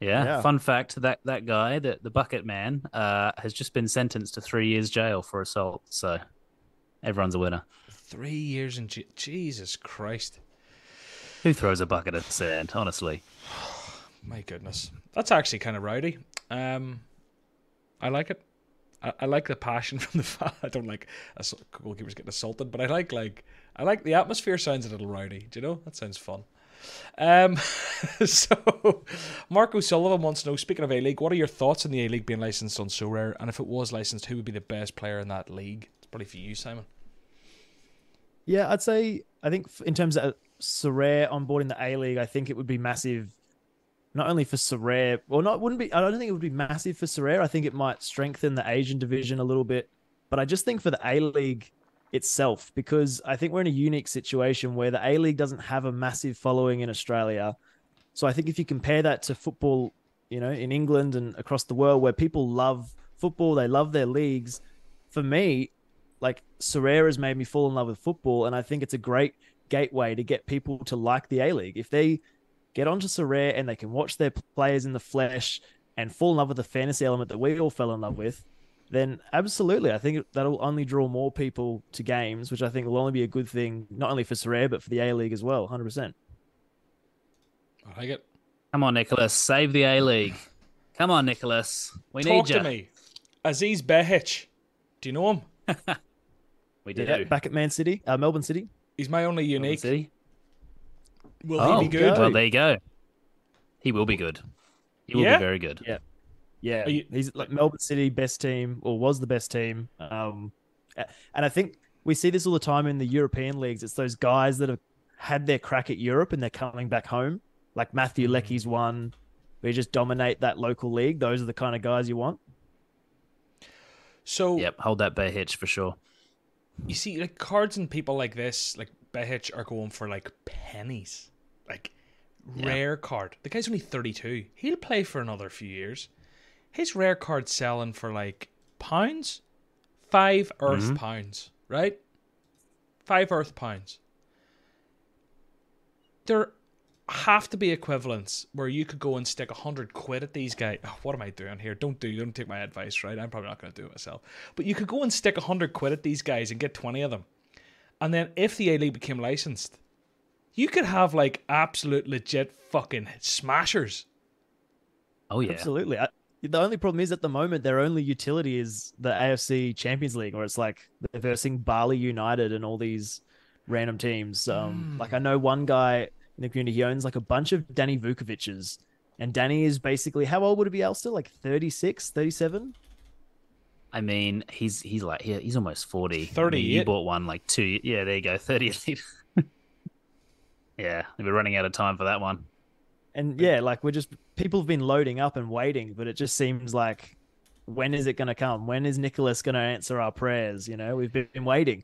Yeah. Yeah. Fun fact: that that guy, the the bucket man, uh, has just been sentenced to three years jail for assault. So everyone's a winner. Three years in j- Jesus Christ. Who throws a bucket of sand? Honestly, My goodness, that's actually kind of rowdy. Um, I like it. I, I like the passion from the. I don't like ass- goalkeepers getting assaulted, but I like like I like the atmosphere. Sounds a little rowdy. Do you know that sounds fun? Um, so Marco Sullivan wants to know. Speaking of A League, what are your thoughts on the A League being licensed on Sorare? And if it was licensed, who would be the best player in that league? It's probably for you, Simon. Yeah, I'd say I think in terms of Sorare onboarding the A League, I think it would be massive. Not only for Sorare, or not wouldn't be. I don't think it would be massive for Sorare. I think it might strengthen the Asian division a little bit, but I just think for the A League itself, because I think we're in a unique situation where the A League doesn't have a massive following in Australia. So I think if you compare that to football, you know, in England and across the world, where people love football, they love their leagues. For me, like Sorare has made me fall in love with football, and I think it's a great gateway to get people to like the A League. If they get onto Sorare and they can watch their players in the flesh and fall in love with the fantasy element that we all fell in love with, then absolutely, I think that'll only draw more people to games, which I think will only be a good thing, not only for Sorare but for the A League as well. Hundred percent. I like it. come on, Nicholas, save the A League. Come on, Nicholas, we Talk need to me, Aziz Behich. Do you know him? We do. Yeah, back at Man City, uh, Melbourne City. He's my only Melbourne unique. City. Will oh, he be good? Well, there you go. He will be good. He will Yeah? be very good. Yeah. Yeah, you- he's like Melbourne City best team, or was the best team. Um, and I think we see this all the time in the European leagues. It's those guys that have had their crack at Europe and they're coming back home. Like Matthew Mm. Leckie's one, where you just dominate that local league. Those are the kind of guys you want. So Yep, hold that Behich for sure. you see, like cards and people like this, like Behich, are going for like pennies, like Yeah. rare card. The guy's only thirty-two. He'll play for another few years. His rare card selling for like pounds, five Earth Mhm. pounds, right? Five Earth pounds. There have to be equivalents where you could go and stick a hundred quid at these guys. Oh, what am I doing here? Don't do, don't take my advice, right? I'm probably not going to do it myself. But you could go and stick a hundred quid at these guys and get twenty of them, and then if the A League became licensed, you could have like absolute legit fucking smashers. Oh yeah. Absolutely. I, the only problem is at the moment their only utility is the AFC Champions League, where it's like they're versing Bali United and all these random teams. Um, Mm. like I know one guy in the community he owns like a bunch of Danny Vukovic's, and Danny is basically how old would he be? Alistair? Like 36, 37? I mean, he's he's like he, he's almost forty. I mean, you bought one like two. Yeah, there you go, thirty. yeah, we're running out of time for that one. And yeah, like we're just people have been loading up and waiting, but it just seems like when is it going to come? When is Nicholas going to answer our prayers? You know, we've been, waiting.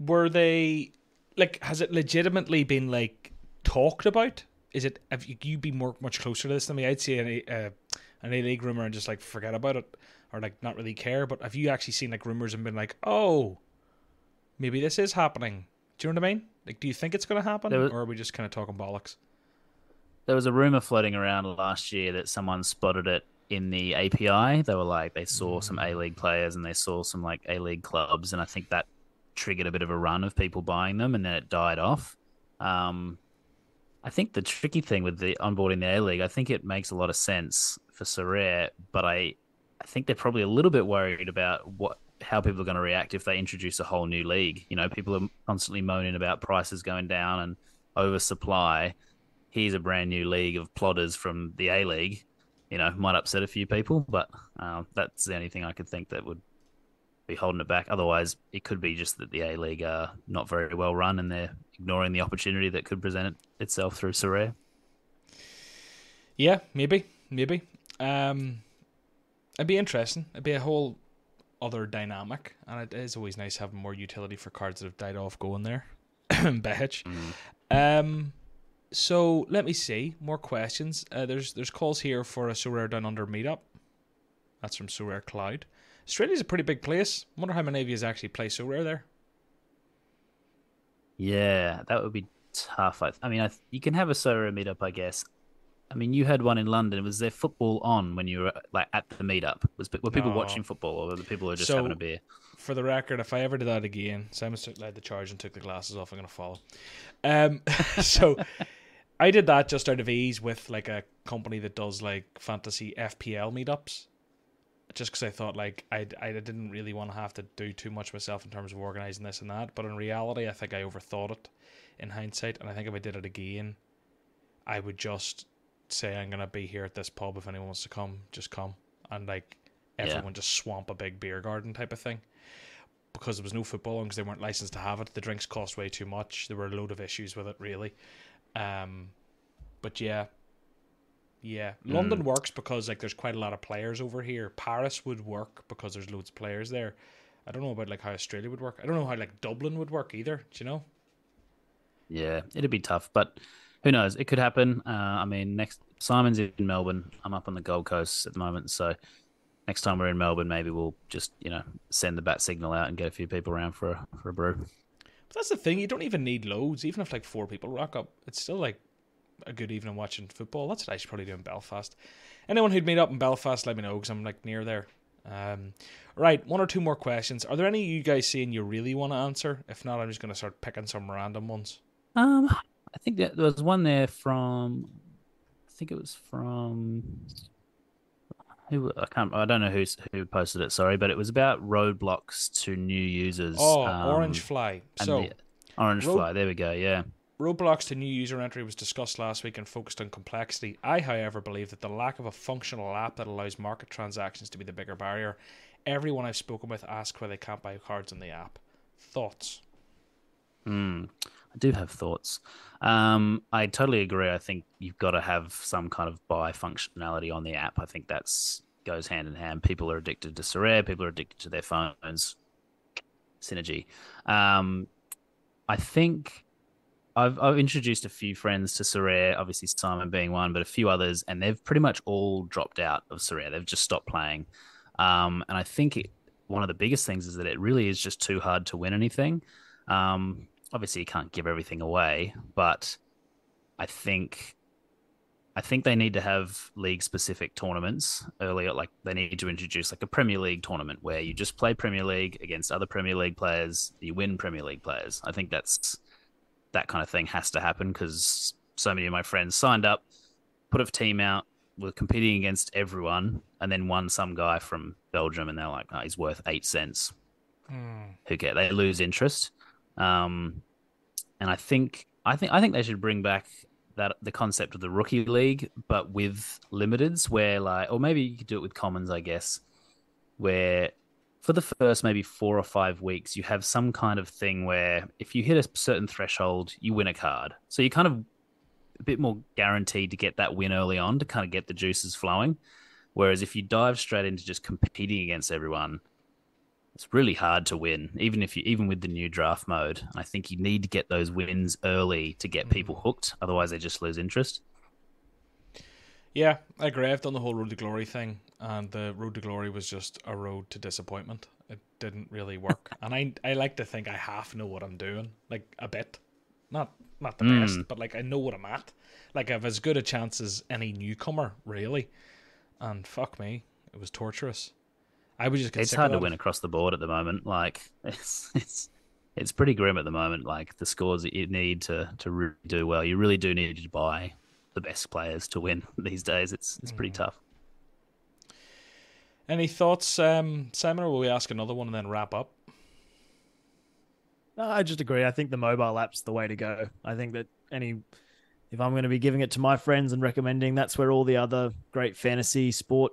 Were they like? Has it legitimately been like talked about? Is it? Have you, been more much closer to this than me? I'd see an uh, an A League rumor and just like forget about it, or like not really care. But have you actually seen like rumors and been like, oh, maybe this is happening? Do you know what I mean? Like, do you think it's going to happen, was- or are we just kind of talking bollocks? There was a rumor floating around last year that someone spotted it in the API. They were like they saw some A League players and they saw some like A League clubs, and I think that triggered a bit of a run of people buying them, and then it died off. Um, I think the tricky thing with the onboarding the A League, I think it makes a lot of sense for Sorare, but I, I think they're probably a little bit worried about what how people are going to react if they introduce a whole new league. You know, people are constantly moaning about prices going down and oversupply. Here's a brand new league of plotters from the A League. You know, might upset a few people, but uh, that's the only thing I could think that would be holding it back. Otherwise, it could be just that the A League are not very well run and they're ignoring the opportunity that could present it, itself through Sorare. Yeah, maybe, maybe. Um, it'd be interesting. It'd be a whole other dynamic, and it is always nice having more utility for cards that have died off going there. Behich. Um, so let me see more questions. Uh, there's there's calls here for a Sorare Down Under meetup. That's from Sorare Cloud. Australia's a pretty big place. I Wonder how many of you actually play Sorare there. Yeah, that would be tough. I, I mean, I, you can have a Sorare meetup, I guess. I mean, you had one in London. Was there football on when you were like at the meetup? Was were people No. watching football, or were the people who were just So- having a beer? For the record, if I ever did that again, Simon took led the charge and took the glasses off. I'm gonna follow. Um, so I did that just out of ease with like a company that does like fantasy FPL meetups. Just because I thought like I I didn't really want to have to do too much myself in terms of organizing this and that, but in reality, I think I overthought it in hindsight, and I think if I did it again, I would just say I'm gonna be here at this pub if anyone wants to come, just come, and like Yeah. everyone just swamp a big beer garden type of thing because there was no football on because they weren't licensed to have it. The drinks cost way too much. There were a load of issues with it, really. Um, but yeah, yeah, London works because like there's quite a lot of players over here. Paris would work because there's loads of players there. I don't know about like how Australia would work. I don't know how like Dublin would work either. Do you know? Yeah, it'd be tough, but who knows? It could happen. Uh, I mean, next Simon's in Melbourne. I'm up on the Gold Coast at the moment, so next time we're in Melbourne, maybe we'll just you know send the bat signal out and get a few people around for a, for a brew. That's the thing. You don't even need loads. Even if like four people rock up, it's still like a good evening watching football. That's what I should probably do in Belfast. Anyone who'd meet up in Belfast, let me know because I'm like near there. Um, right, one or two more questions. Are there any you guys seeing you really want to answer? If not, I'm just going to start picking some random ones. Um, I think that there was one there from. I think it was from. Who I can't. I don't know who's who posted it. Sorry, but it was about roadblocks to new users. Oh, um, Orange Fly. So, Orange road- Fly. There we go. Yeah. roadblocks to new user entry was discussed last week and focused on complexity. I, however, believe that the lack of a functional app that allows market transactions to be the bigger barrier. Everyone I've spoken with asks why they can't buy cards on the app. Thoughts? Mm, I do have thoughts. Um, I totally agree. I think you've got to have some kind of buy functionality on the app. I think that's goes hand in hand. People are addicted to Sorare. People are addicted to their phones. Synergy. Um, I think I've I've introduced a few friends to Sorare. Obviously, Simon being one, but a few others, and they've pretty much all dropped out of Sorare. They've just stopped playing. Um, and I think it, one of the biggest things is that it really is just too hard to win anything. Um, obviously you can't give everything away, but I think I think they need to have league specific tournaments earlier. Like they need to introduce like a Premier League tournament where you just play Premier League against other Premier League players. You win Premier League players. I think that's that kind of thing has to happen because so many of my friends signed up, put a team out, were competing against everyone, and then won some guy from Belgium, and they're like, oh, he's worth eight cents hmm. who get they lose interest. Um, and I think I think I think they should bring back that the concept of the rookie league, but with limiteds, where like, or maybe you could do it with commons, I guess, where for the first maybe four or five weeks, you have some kind of thing where if you hit a certain threshold, you win a card. So you're kind of a bit more guaranteed to get that win early on to kind of get the juices flowing. Whereas if you dive straight into just competing against everyone, it's really hard to win, even if you even with the new draft mode. I think you need to get those wins early to get people hooked. Otherwise, they just lose interest. Yeah, I agree. I've done the whole Road to Glory thing, and the Road to Glory was just a road to disappointment. It didn't really work, and I I like to think I half know what I'm doing, like a bit, not not the Mm. best, but like I know what I'm at. Like I've as good a chance as any newcomer, really. And fuck me, it was torturous. I would just get It's hard to win across the board at the moment. Like it's it's it's pretty grim at the moment. Like the scores that you need to to really do well, you really do need to buy the best players to win these days. It's it's pretty tough. Any thoughts, um, Simon, or will we ask another one and then wrap up? No, I just agree. I think the mobile app's the way to go. I think that any, if I'm going to be giving it to my friends and recommending, that's where all the other great fantasy sport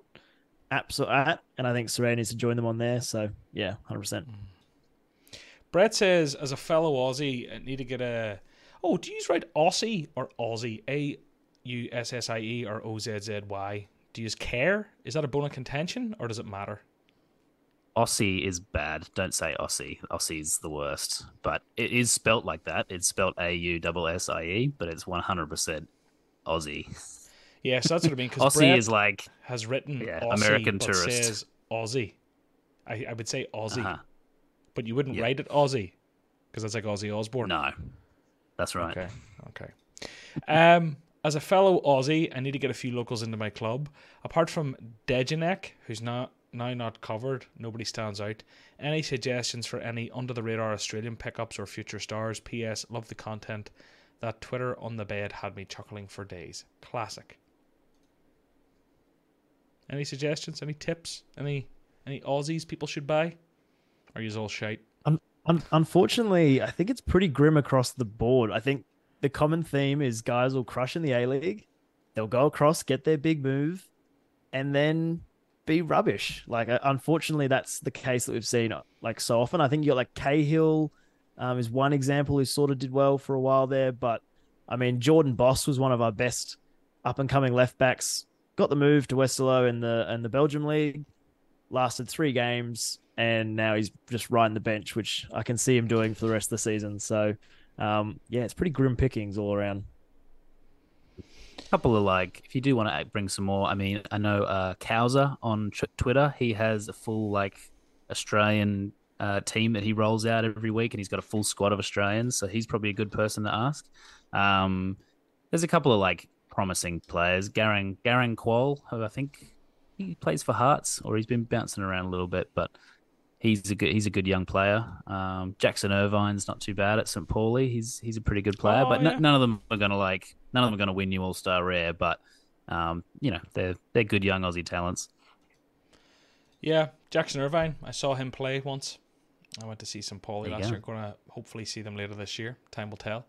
apps are at. And I think Sorare needs to join them on there. So yeah, hundred percent. Hmm. Brett says, as a fellow Aussie, I need to get a. Oh, do you write Aussie or Aussie? A U S S I E or O Z Z Y? Do you care? Is that a bone of contention or does it matter? Aussie is bad. Don't say Aussie. Aussie's the worst. But it is spelt like that. It's spelt A U S S I E, but it's one hundred Aussie. Yes, that's what I mean. Because Aussie is like has written Yeah, Aussie, American tourist. says Aussie. I, I would say Aussie, uh but you wouldn't Yeah. write it Aussie because that's like Ozzy Osbourne. no. That's right. Okay. Okay. Um, as a fellow Aussie, I need to get a few locals into my club. Apart from Degenek, who's not now not covered, nobody stands out. Any suggestions for any under the radar Australian pickups or future stars? P.S. Love the content. That Twitter on the bed had me chuckling for days. Classic. Any suggestions? Any tips? Any any Aussies people should buy? Are you all shite? Un- unfortunately, I think it's pretty grim across the board. I think the common theme is guys will crush in the A League, they'll go across, get their big move, and then be rubbish. Like, uh, unfortunately, that's the case that we've seen uh, like so often. I think you got like Cahill um, is one example who sort of did well for a while there, but I mean, Jordan Bos was one of our best up and coming left backs. Got the move to Westerlo in the in the Belgium league, lasted three games, and now he's just riding the bench, which I can see him doing for the rest of the season. So, um, yeah, it's pretty grim pickings all around. A couple of like if you do want to bring some more i mean i know uh Kauser on twitter he has a full like australian uh, team that he rolls out every week and he's got a full squad of australians so he's probably a good person to ask um there's a couple of like promising players. Garang Garang Kuol who i think he plays for hearts or he's been bouncing around a little bit but he's a good he's a good young player. Um jackson irvine's not too bad at st pauli. He's he's a pretty good player Oh, but n- none of them are gonna like none of them are gonna win you all-star rare but um you know they're they're good young aussie talents. Yeah, Jackson Irvine. I saw him play once. I went to see some you last go. year. Going to hopefully see them later this year. Time will tell.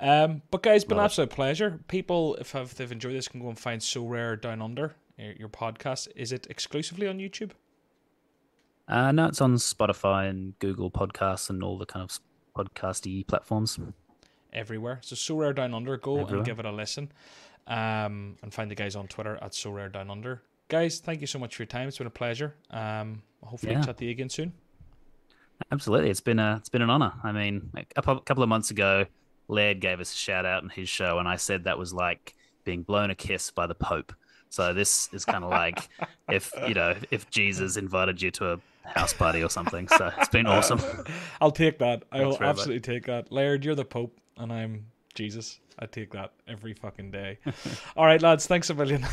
Um, but guys, been an it. absolute pleasure. People, if have, they've enjoyed this, can go and find Sorare Down Under, your, your podcast. Is it exclusively on YouTube? uh no it's on spotify and google podcasts and all the kind of podcasty platforms Everywhere. So Sorare Down Under, go and give it a listen. Um, and find the guys on Twitter at Sorare Down Under. Guys, thank you so much for your time. It's been a pleasure. Um, hopefully Yeah. chat to you again soon. Absolutely, it's been a it's been an honor. I mean, a couple, couple of months ago, Laird gave us a shout out in his show, and I said that was like being blown a kiss by the Pope. So this is kind of like if you know if Jesus invited you to a house party or something. So it's been awesome. I'll take that. I will Thanks very much. absolutely take that. Laird, you're the Pope, and I'm Jesus. I take that every fucking day. All right, lads. Thanks a million.